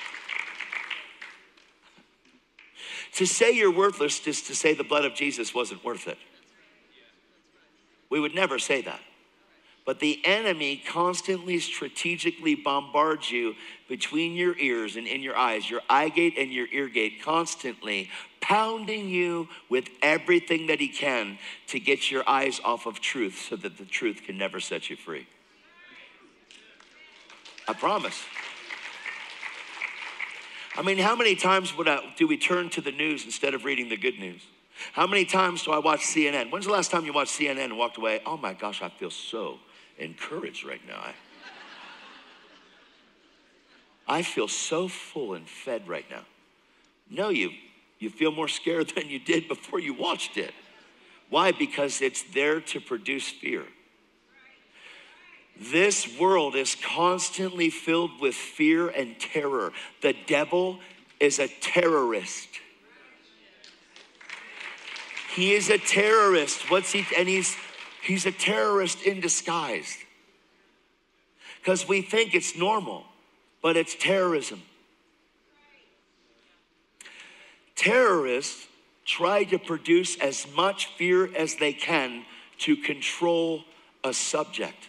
To say you're worthless is to say the blood of Jesus wasn't worth it. We would never say that. But the enemy constantly strategically bombards you between your ears and in your eyes, your eye gate and your ear gate, constantly pounding you with everything that he can to get your eyes off of truth so that the truth can never set you free. I promise. I mean, how many times would I, do we turn to the news instead of reading the good news? How many times do I watch CNN? When's the last time you watched CNN and walked away? Oh my gosh, I feel so encouraged right now. I, I feel so full and fed right now. No, you, you feel more scared (laughs) than you did before you watched it. Why? Because it's there to produce fear. This world is constantly filled with fear and terror. The devil is a terrorist. He is a terrorist. What's he? And he's he's a terrorist in disguise. Because we think it's normal, but it's terrorism. Terrorists try to produce as much fear as they can to control a subject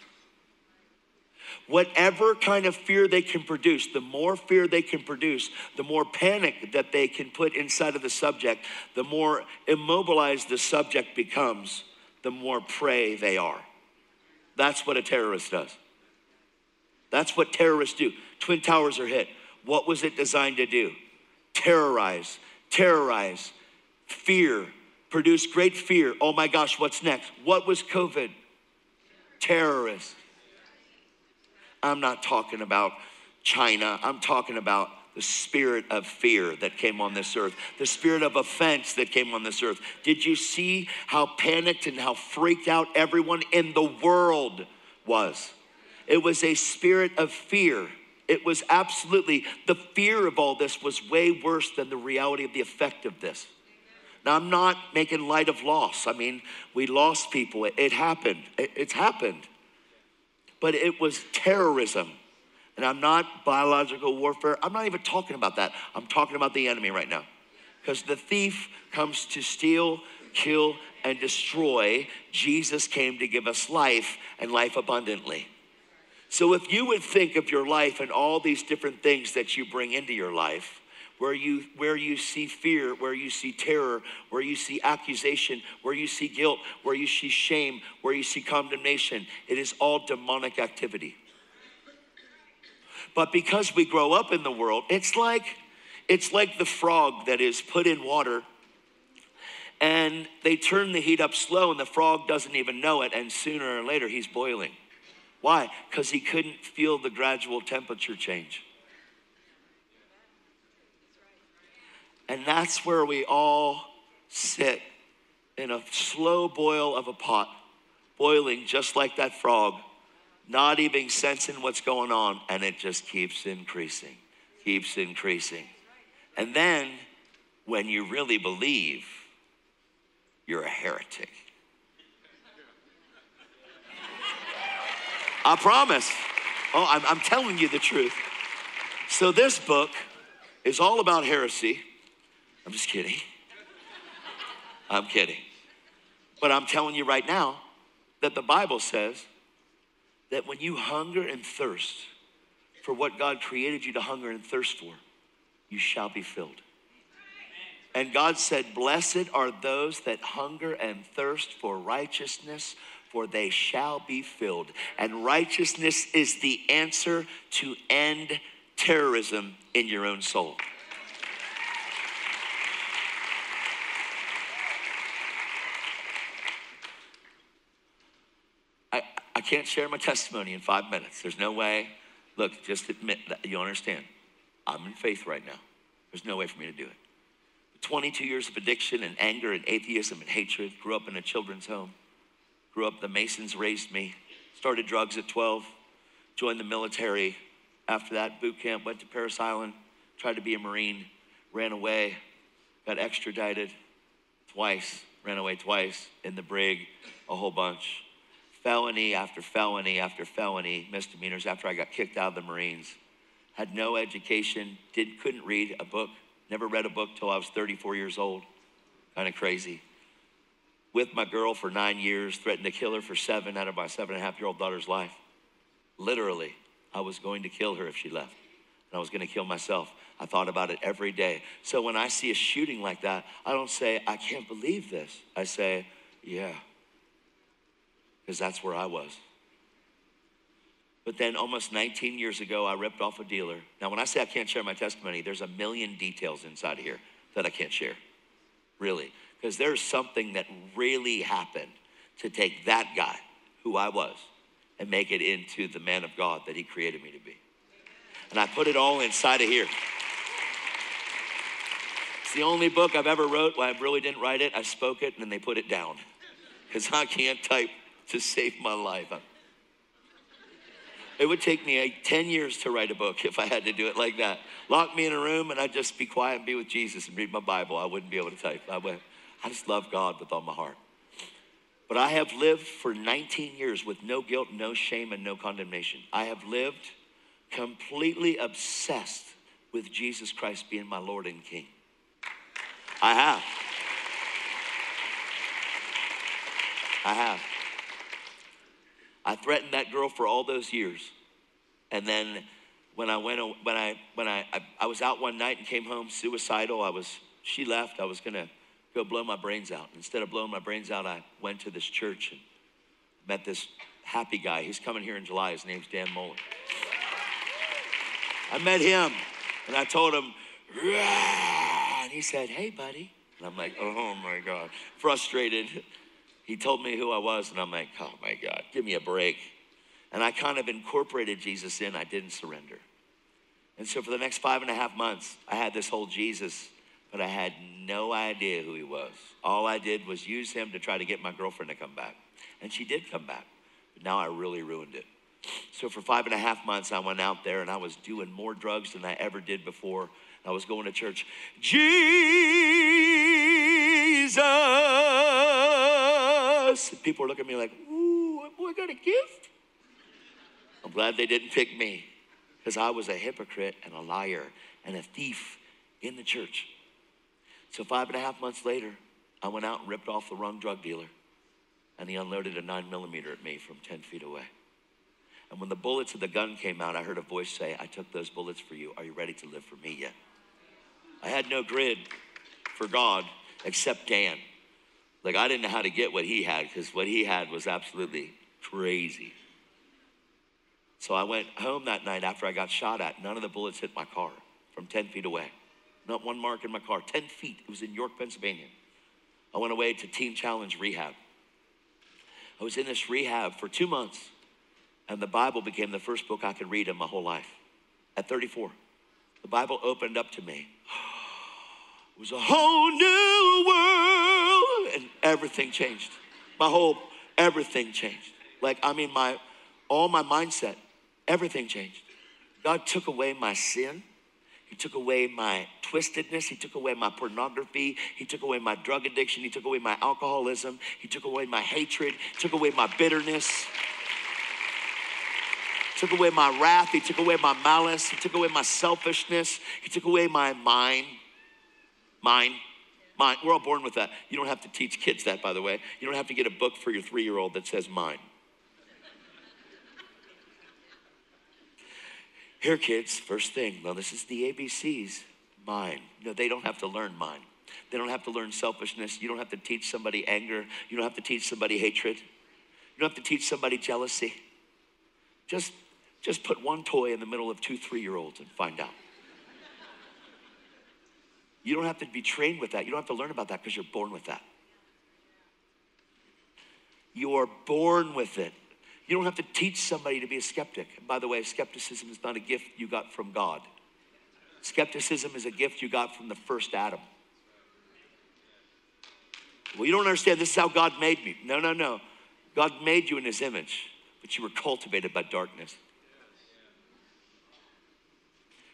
whatever kind of fear they can produce, the more fear they can produce, the more panic that they can put inside of the subject, the more immobilized the subject becomes, the more prey they are. That's what a terrorist does. That's what terrorists do. Twin Towers are hit. What was it designed to do? Terrorize, terrorize, fear, produce great fear. Oh my gosh, what's next? What was COVID? Terrorists. I'm not talking about China. I'm talking about the spirit of fear that came on this earth, the spirit of offense that came on this earth. Did you see how panicked and how freaked out everyone in the world was? It was a spirit of fear. It was absolutely, the fear of all this was way worse than the reality of the effect of this. Now, I'm not making light of loss. I mean, we lost people. It, it happened. It, it's happened but it was terrorism. And I'm not biological warfare. I'm not even talking about that. I'm talking about the enemy right now. Because the thief comes to steal, kill, and destroy. Jesus came to give us life and life abundantly. So if you would think of your life and all these different things that you bring into your life, where you where you see fear, where you see terror, where you see accusation, where you see guilt, where you see shame, where you see condemnation. It is all demonic activity. But because we grow up in the world, it's like it's like the frog that is put in water and they turn the heat up slow and the frog doesn't even know it and sooner or later he's boiling. Why? Because he couldn't feel the gradual temperature change. And that's where we all sit in a slow boil of a pot, boiling just like that frog, not even sensing what's going on, and it just keeps increasing, keeps increasing. And then when you really believe, you're a heretic. I promise. Oh, I'm, I'm telling you the truth. So, this book is all about heresy. I'm just kidding. I'm kidding. But I'm telling you right now that the Bible says that when you hunger and thirst for what God created you to hunger and thirst for, you shall be filled. And God said, Blessed are those that hunger and thirst for righteousness, for they shall be filled. And righteousness is the answer to end terrorism in your own soul. I, I can't share my testimony in five minutes. There's no way. Look, just admit that you understand. I'm in faith right now. There's no way for me to do it. 22 years of addiction and anger and atheism and hatred. Grew up in a children's home. Grew up, the Masons raised me. Started drugs at 12. Joined the military. After that, boot camp, went to Parris Island. Tried to be a Marine. Ran away. Got extradited twice. Ran away twice. In the brig, a whole bunch. Felony after felony after felony, misdemeanors after I got kicked out of the Marines. Had no education, did, couldn't read a book, Never read a book till I was 34 years old. Kind of crazy. With my girl for nine years, threatened to kill her for seven out of my seven and a half year old daughter's life. Literally, I was going to kill her if she left. And I was going to kill myself. I thought about it every day. So when I see a shooting like that, I don't say, I can't believe this. I say, yeah, because that's where I was. But then almost 19 years ago, I ripped off a dealer. Now, when I say I can't share my testimony, there's a million details inside of here that I can't share. Really. Because there's something that really happened to take that guy, who I was, and make it into the man of God that he created me to be. And I put it all inside of here. It's the only book I've ever wrote where I really didn't write it. I spoke it and then they put it down. Because I can't type to save my life. It would take me 10 years to write a book if I had to do it like that. Lock me in a room and I'd just be quiet and be with Jesus and read my Bible. I wouldn't be able to type. I, would, I just love God with all my heart. But I have lived for 19 years with no guilt, no shame, and no condemnation. I have lived completely obsessed with Jesus Christ being my Lord and King. I have. I have. I threatened that girl for all those years. And then when I went, when I, when I, I, I was out one night and came home suicidal, I was, she left, I was gonna go blow my brains out. Instead of blowing my brains out, I went to this church and met this happy guy. He's coming here in July. His name's Dan Mohler. I met him and I told him, Rah! and he said, Hey, buddy. And I'm like, Oh my God, frustrated he told me who I was, and I'm like, oh my God, give me a break. And I kind of incorporated Jesus in, I didn't surrender. And so for the next five and a half months, I had this whole Jesus, but I had no idea who he was. All I did was use him to try to get my girlfriend to come back. And she did come back, but now I really ruined it. So for five and a half months, I went out there and I was doing more drugs than I ever did before. I was going to church. Jesus and people were looking at me like, ooh, boy got a gift. I'm glad they didn't pick me because I was a hypocrite and a liar and a thief in the church. So, five and a half months later, I went out and ripped off the wrong drug dealer, and he unloaded a nine millimeter at me from 10 feet away. And when the bullets of the gun came out, I heard a voice say, I took those bullets for you. Are you ready to live for me yet? I had no grid for God except Dan. Like, I didn't know how to get what he had because what he had was absolutely crazy. So I went home that night after I got shot at. None of the bullets hit my car from 10 feet away. Not one mark in my car, 10 feet. It was in York, Pennsylvania. I went away to Teen Challenge Rehab. I was in this rehab for two months, and the Bible became the first book I could read in my whole life. At 34, the Bible opened up to me. (gasps) It was a whole new world, everything changed. My whole everything changed. Like I mean, my all my mindset, everything changed. God took away my sin. He took away my twistedness. He took away my pornography. He took away my drug addiction. He took away my alcoholism. He took away my hatred. He took away my bitterness. He took away my wrath. He took away my malice. He took away my selfishness. He took away my mind. Mine. Mine. We're all born with that. You don't have to teach kids that, by the way. You don't have to get a book for your three year old that says mine. Here, kids, first thing. Well, this is the ABCs. Mine. No, they don't have to learn mine. They don't have to learn selfishness. You don't have to teach somebody anger. You don't have to teach somebody hatred. You don't have to teach somebody jealousy. Just, just put one toy in the middle of two three year olds and find out. You don't have to be trained with that. You don't have to learn about that because you're born with that. You are born with it. You don't have to teach somebody to be a skeptic. And by the way, skepticism is not a gift you got from God. Skepticism is a gift you got from the first Adam. Well, you don't understand. This is how God made me. No, no, no. God made you in his image, but you were cultivated by darkness.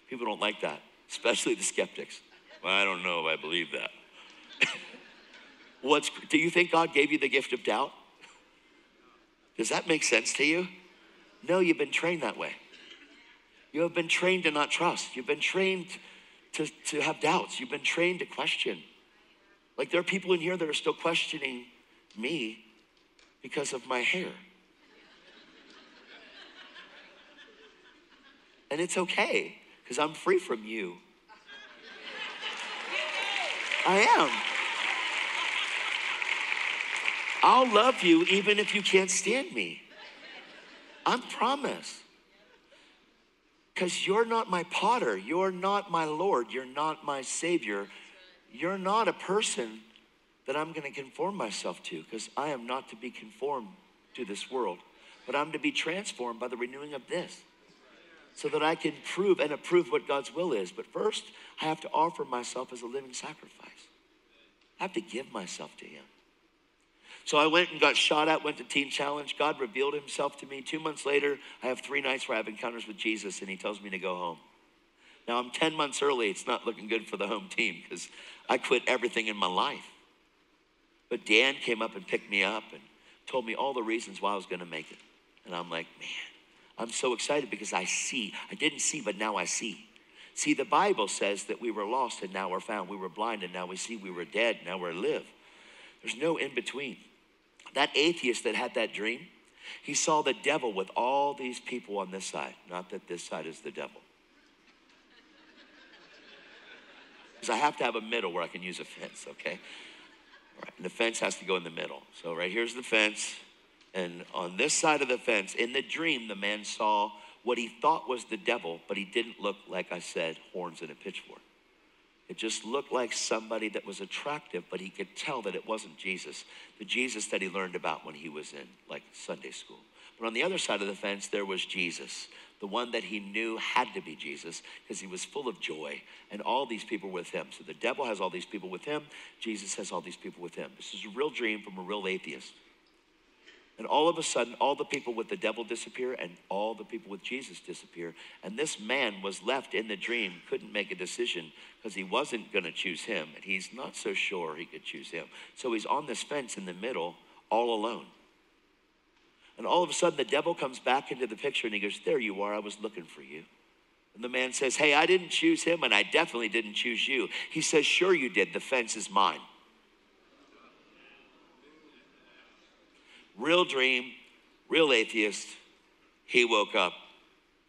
People don't like that, especially the skeptics. Well, I don't know if I believe that. (laughs) What's, do you think God gave you the gift of doubt? Does that make sense to you? No, you've been trained that way. You have been trained to not trust. You've been trained to, to have doubts. You've been trained to question. Like there are people in here that are still questioning me because of my hair. And it's okay because I'm free from you. I am. I'll love you even if you can't stand me. I promise. Because you're not my potter. You're not my Lord. You're not my Savior. You're not a person that I'm going to conform myself to because I am not to be conformed to this world, but I'm to be transformed by the renewing of this so that I can prove and approve what God's will is. But first, I have to offer myself as a living sacrifice. I have to give myself to Him. So I went and got shot at, went to Teen Challenge. God revealed Himself to me. Two months later, I have three nights where I have encounters with Jesus, and He tells me to go home. Now I'm 10 months early. It's not looking good for the home team because I quit everything in my life. But Dan came up and picked me up and told me all the reasons why I was going to make it. And I'm like, man, I'm so excited because I see. I didn't see, but now I see. See, the Bible says that we were lost and now we're found. We were blind and now we see. We were dead, now we live. There's no in between. That atheist that had that dream, he saw the devil with all these people on this side. Not that this side is the devil. (laughs) Because I have to have a middle where I can use a fence, okay? All right, and the fence has to go in the middle. So right here's the fence. And on this side of the fence, in the dream, the man saw what he thought was the devil, but he didn't look, like I said, horns and a pitchfork. It just looked like somebody that was attractive, but he could tell that it wasn't Jesus, the Jesus that he learned about when he was in like Sunday school. But on the other side of the fence, there was Jesus, the one that he knew had to be Jesus because he was full of joy and all these people with him. So the devil has all these people with him, Jesus has all these people with him. This is a real dream from a real atheist. And all of a sudden, all the people with the devil disappear and all the people with Jesus disappear. And this man was left in the dream, couldn't make a decision because he wasn't going to choose him. And he's not so sure he could choose him. So he's on this fence in the middle, all alone. And all of a sudden, the devil comes back into the picture and he goes, There you are, I was looking for you. And the man says, Hey, I didn't choose him and I definitely didn't choose you. He says, Sure, you did. The fence is mine. Real dream, real atheist. He woke up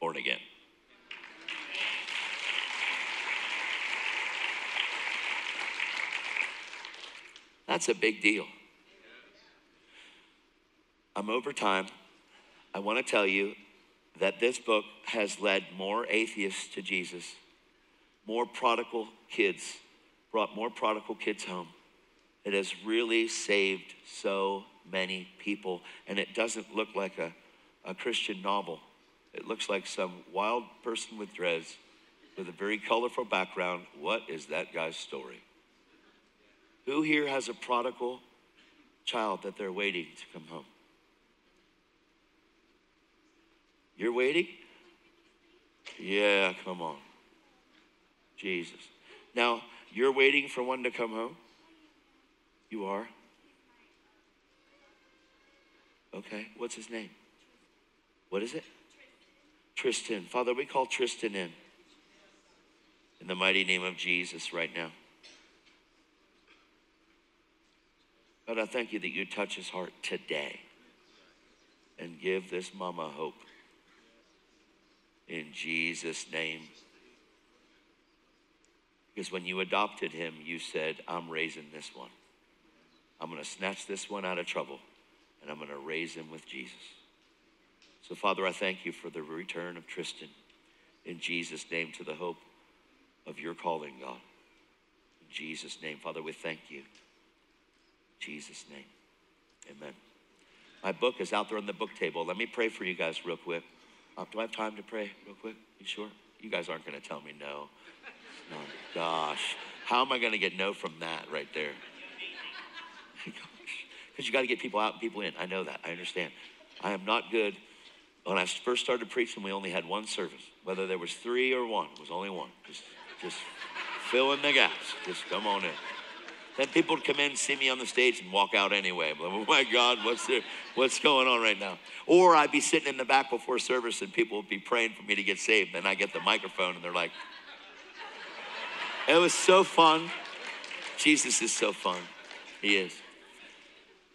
born again. That's a big deal. I'm over time. I want to tell you that this book has led more atheists to Jesus, more prodigal kids, brought more prodigal kids home. It has really saved so many people. And it doesn't look like a, a Christian novel, it looks like some wild person with dreads with a very colorful background. What is that guy's story? Who here has a prodigal child that they're waiting to come home? You're waiting? Yeah, come on. Jesus. Now, you're waiting for one to come home? You are? Okay, what's his name? What is it? Tristan. Father, we call Tristan in. In the mighty name of Jesus right now. God, I thank you that you touch his heart today and give this mama hope. In Jesus' name. Because when you adopted him, you said, I'm raising this one. I'm going to snatch this one out of trouble and I'm going to raise him with Jesus. So, Father, I thank you for the return of Tristan in Jesus' name to the hope of your calling, God. In Jesus' name, Father, we thank you. In Jesus' name, amen. My book is out there on the book table. Let me pray for you guys real quick. Uh, do I have time to pray real quick? You sure? You guys aren't going to tell me no. Oh, gosh. How am I going to get no from that right there? (laughs) Because you got to get people out and people in. I know that. I understand. I am not good. When I first started preaching, we only had one service. Whether there was three or one, it was only one. Just, just fill in the gaps. Just come on in. Then people would come in, see me on the stage, and walk out anyway. Oh my God, what's there, what's going on right now? Or I'd be sitting in the back before service, and people would be praying for me to get saved. Then I get the microphone, and they're like, "It was so fun." Jesus is so fun. He is.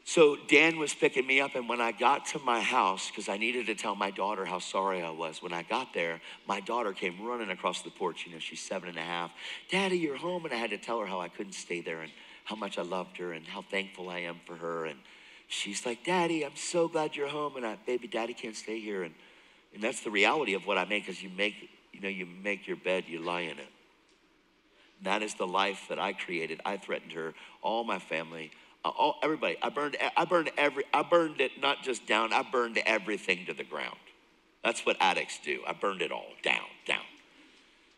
So Dan was picking me up, and when I got to my house, because I needed to tell my daughter how sorry I was, when I got there, my daughter came running across the porch. You know, she's seven and a half. Daddy, you're home. And I had to tell her how I couldn't stay there and how much I loved her and how thankful I am for her. And she's like, Daddy, I'm so glad you're home. And I, baby, Daddy can't stay here. And, and that's the reality of what I make, is you make, you know, you make your bed, you lie in it. That is the life that I created. I threatened her, all my family, all, everybody. I burned, I burned every, I burned it not just down. I burned everything to the ground. That's what addicts do. I burned it all down, down.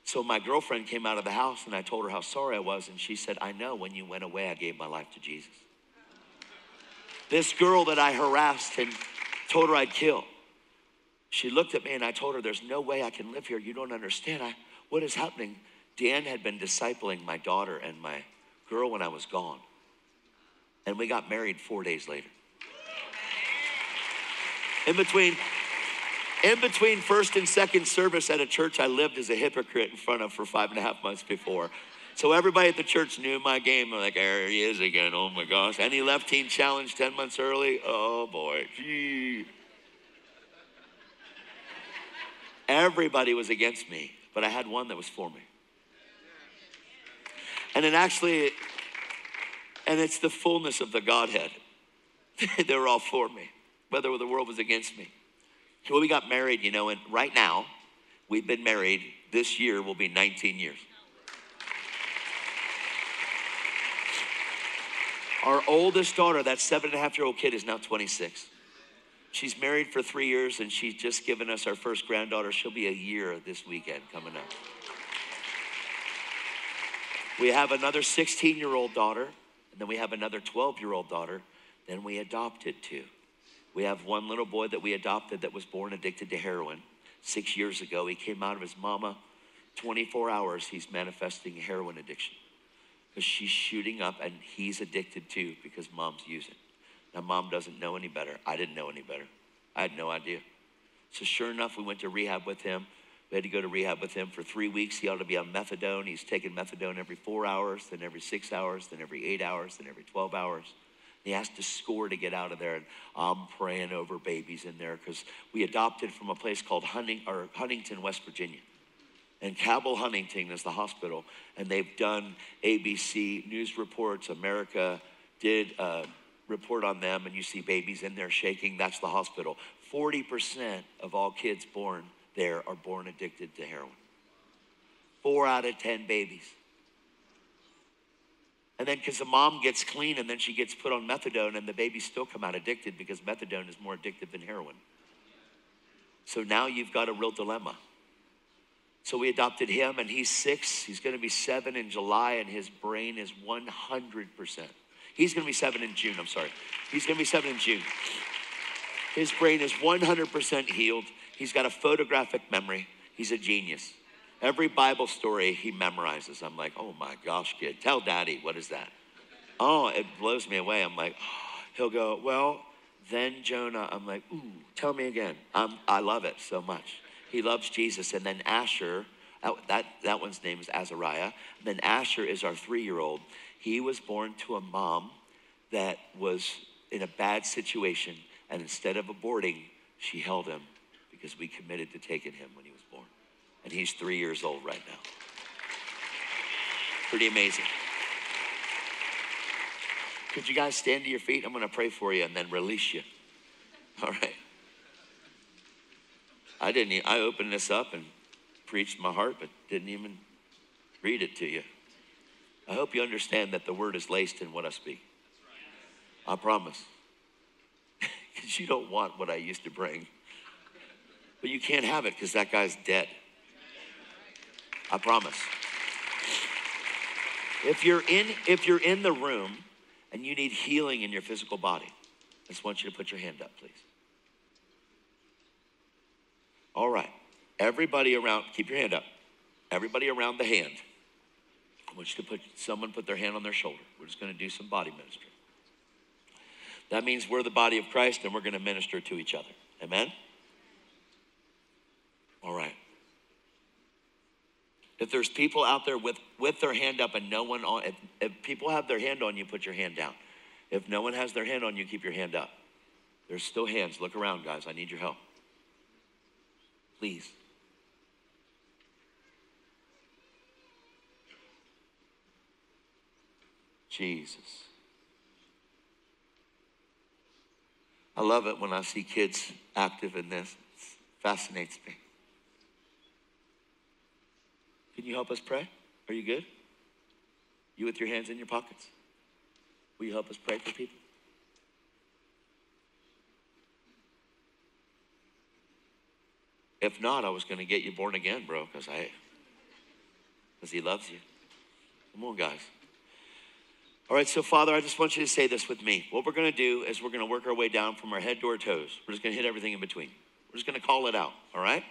So my girlfriend came out of the house and I told her how sorry I was, and she said, "I know. When you went away, I gave my life to Jesus." This girl that I harassed and told her I'd kill. She looked at me and I told her, There's no way I can live here. You don't understand. I, what is happening? Dan had been discipling my daughter and my girl when I was gone. And we got married four days later. In between, in between first and second service at a church I lived as a hypocrite in front of for five and a half months before. So everybody at the church knew my game. Like, there he is again. Oh my gosh. He left Teen Challenge 10 months early. Oh boy. Gee. Everybody was against me, but I had one that was for me. And it actually, and it's the fullness of the Godhead. (laughs) they were all for me, whether the world was against me. So we got married, you know, and right now, we've been married, this year will be 19 years. Our oldest daughter, that seven and a half year old kid, is now 26. She's married for three years and she's just given us our first granddaughter. She'll be a year this weekend coming up. We have another 16 year old daughter, then we have another 12 year old daughter. Then we adopted two. We have one little boy that we adopted that was born addicted to heroin. Six years ago, he came out of his mama. 24 hours, he's manifesting heroin addiction because she's shooting up and he's addicted too because mom's using. Now, mom doesn't know any better. I didn't know any better. I had no idea. So, sure enough, we went to rehab with him. We had to go to rehab with him for three weeks. He ought to be on methadone. He's taking methadone every four hours, then every six hours, then every eight hours, then every 12 hours. He has to score to get out of there. And I'm praying over babies in there because we adopted from a place called Hunting, or Huntington, West Virginia. And Cabell Huntington is the hospital. And they've done ABC news reports. America did a report on them, and you see babies in there shaking. That's the hospital. 40% of all kids born there are born addicted to heroin. Four out of 10 babies. And then because the mom gets clean and then she gets put on methadone and the babies still come out addicted because methadone is more addictive than heroin. So now you've got a real dilemma. So we adopted him and he's six. He's going to be seven in July and his brain is 100%. He's going to be seven in June. I'm sorry. He's going to be seven in June. His brain is 100% healed. He's got a photographic memory. He's a genius. Every Bible story he memorizes. I'm like, oh my gosh, kid, tell daddy, what is that? Oh, it blows me away. I'm like, oh. (gasps) he'll go, well, then Jonah. I'm like, ooh, tell me again. I'm, I love it so much. He loves Jesus. And then Asher, oh, that, that one's name is Azariah. And then Asher is our three year old. He was born to a mom that was in a bad situation. And instead of aborting, she held him because we committed to taking him when he was born. And he's three years old right now. Pretty amazing. Could you guys stand to your feet? I'm going to pray for you and then release you. (laughs) All right. I didn't. I opened this up and preached my heart, but didn't even read it to you. I hope you understand that the word is laced in what I speak. I promise. (laughs) You don't want what I used to bring. But you can't have it because that guy's dead. I promise. If you're in if you're in the room and you need healing in your physical body, I just want you to put your hand up, please. All right. Everybody around, keep your hand up. Everybody around the hand. I want you to put someone put their hand on their shoulder. We're just going to do some body ministry. That means we're the body of Christ and we're going to minister to each other. Amen? All right. If there's people out there with, with their hand up and no one on, if, if people have their hand on you, put your hand down. If no one has their hand on you, keep your hand up. There's still hands. Look around, guys. I need your help. Please. Jesus. I love it when I see kids active in this. It fascinates me. Can you help us pray? Are you good? You with your hands in your pockets? Will you help us pray for people? If not, I was going to get you born again, bro, because I, because he loves you. Come on, guys. All right, so Father, I just want you to say this with me. What we're going to do is we're going to work our way down from our head to our toes. We're just going to hit everything in between. We're just going to call it out, all right?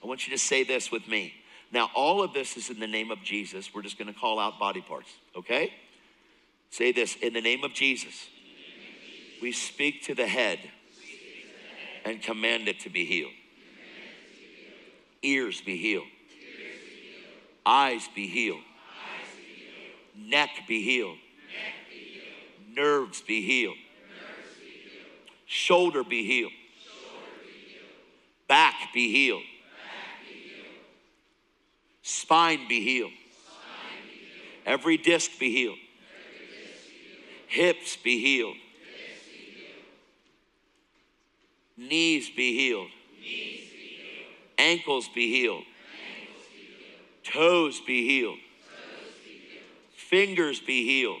I want you to say this with me. Now, all of this is in the name of Jesus. We're just going to call out body parts, okay? Say this in the name of Jesus. We speak to the head and command it to be healed. Ears be healed. Eyes be healed. Neck be healed. Nerves be healed. Shoulder be healed. Back be healed. Spine be healed. Every disc be healed. Hips be healed. Knees be healed. Ankles be healed. Toes be healed. Fingers be healed.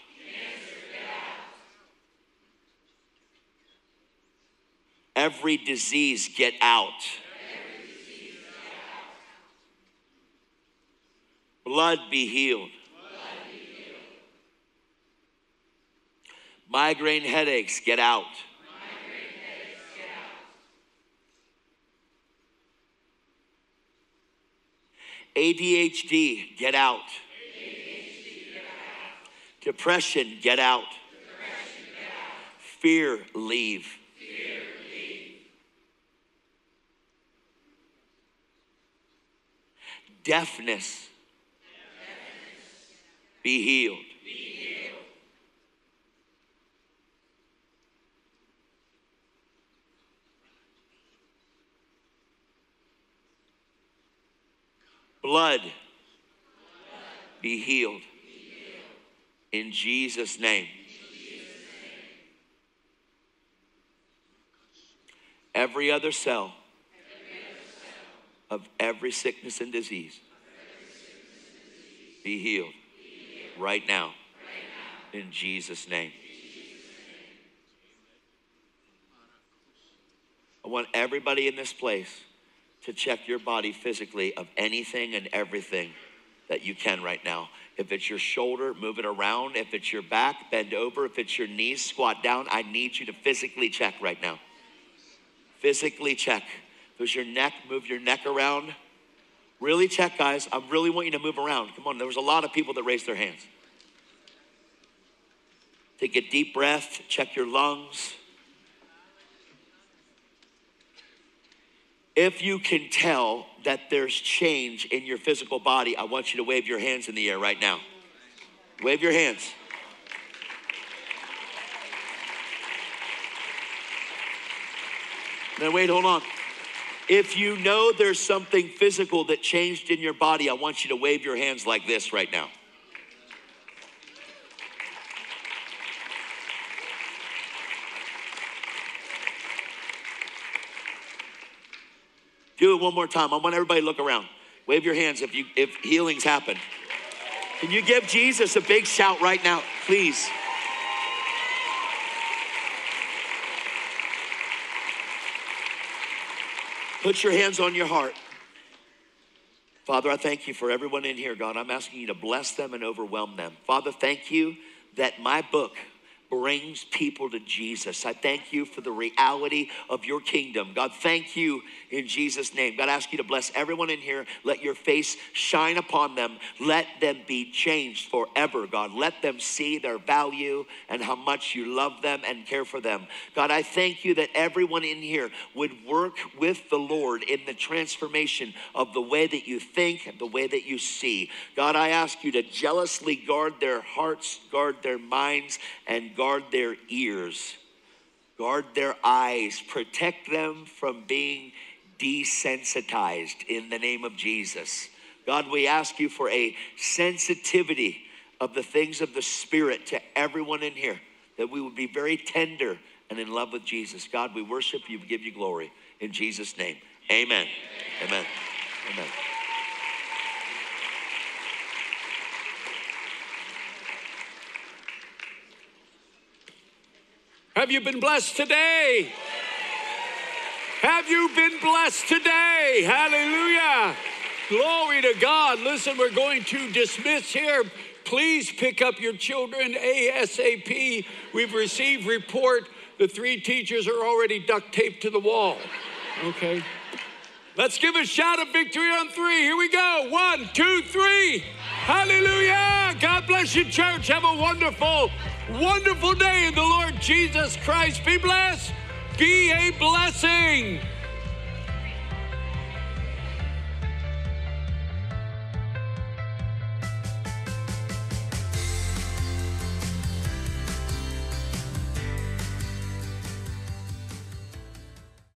Every disease, get out. Blood be healed. Migraine headaches, get out. ADHD, get out. Depression, get out. Fear, leave. Deafness, be healed. Blood, be healed. In Jesus' name. Every other cell of every sickness and disease be healed right now in Jesus' name. I want everybody in this place to check your body physically of anything and everything that you can right now. If it's your shoulder, move it around. If it's your back, bend over. If it's your knees, squat down. I need you to physically check right now. physically check. There's your neck, move your neck around. Really check, guys. I really want you to move around. Come on, there was a lot of people that raised their hands. Take a deep breath, check your lungs. If you can tell that there's change in your physical body, I want you to wave your hands in the air right now. Wave your hands. Now, wait, hold on. If you know there's something physical that changed in your body, I want you to wave your hands like this right now. Do it one more time. I want everybody to look around. Wave your hands if you if healings happen. Can you give Jesus a big shout right now, please? Put your hands on your heart. Father, I thank you for everyone in here, God. I'm asking you to bless them and overwhelm them. Father, thank you that my book brings people to Jesus. I thank you for the reality of your kingdom. God, thank you in Jesus' name. God, I ask you to bless everyone in here. Let your face shine upon them. Let them be changed forever, God. Let them see their value and how much you love them and care for them. God, I thank you that everyone in here would work with the Lord in the transformation of the way that you think and the way that you see. God, I ask you to jealously guard their hearts, guard their minds, and guard their ears, guard their eyes, protect them from being desensitized in the name of Jesus. God, we ask you for a sensitivity of the things of the Spirit to everyone in here, that we would be very tender and in love with Jesus. God, we worship you, we give you glory. In Jesus' name, amen. Amen. Amen. Have you been blessed today? Have you been blessed today? Hallelujah. Glory to God. Listen, we're going to dismiss here. Please pick up your children ASAP. We've received report the three teachers are already duct taped to the wall. Okay. Let's give a shout of victory on three. Here we go. One, two, three. Hallelujah. God bless you, church. Have a wonderful, wonderful day in the Lord Jesus Christ. Be blessed. Be a blessing.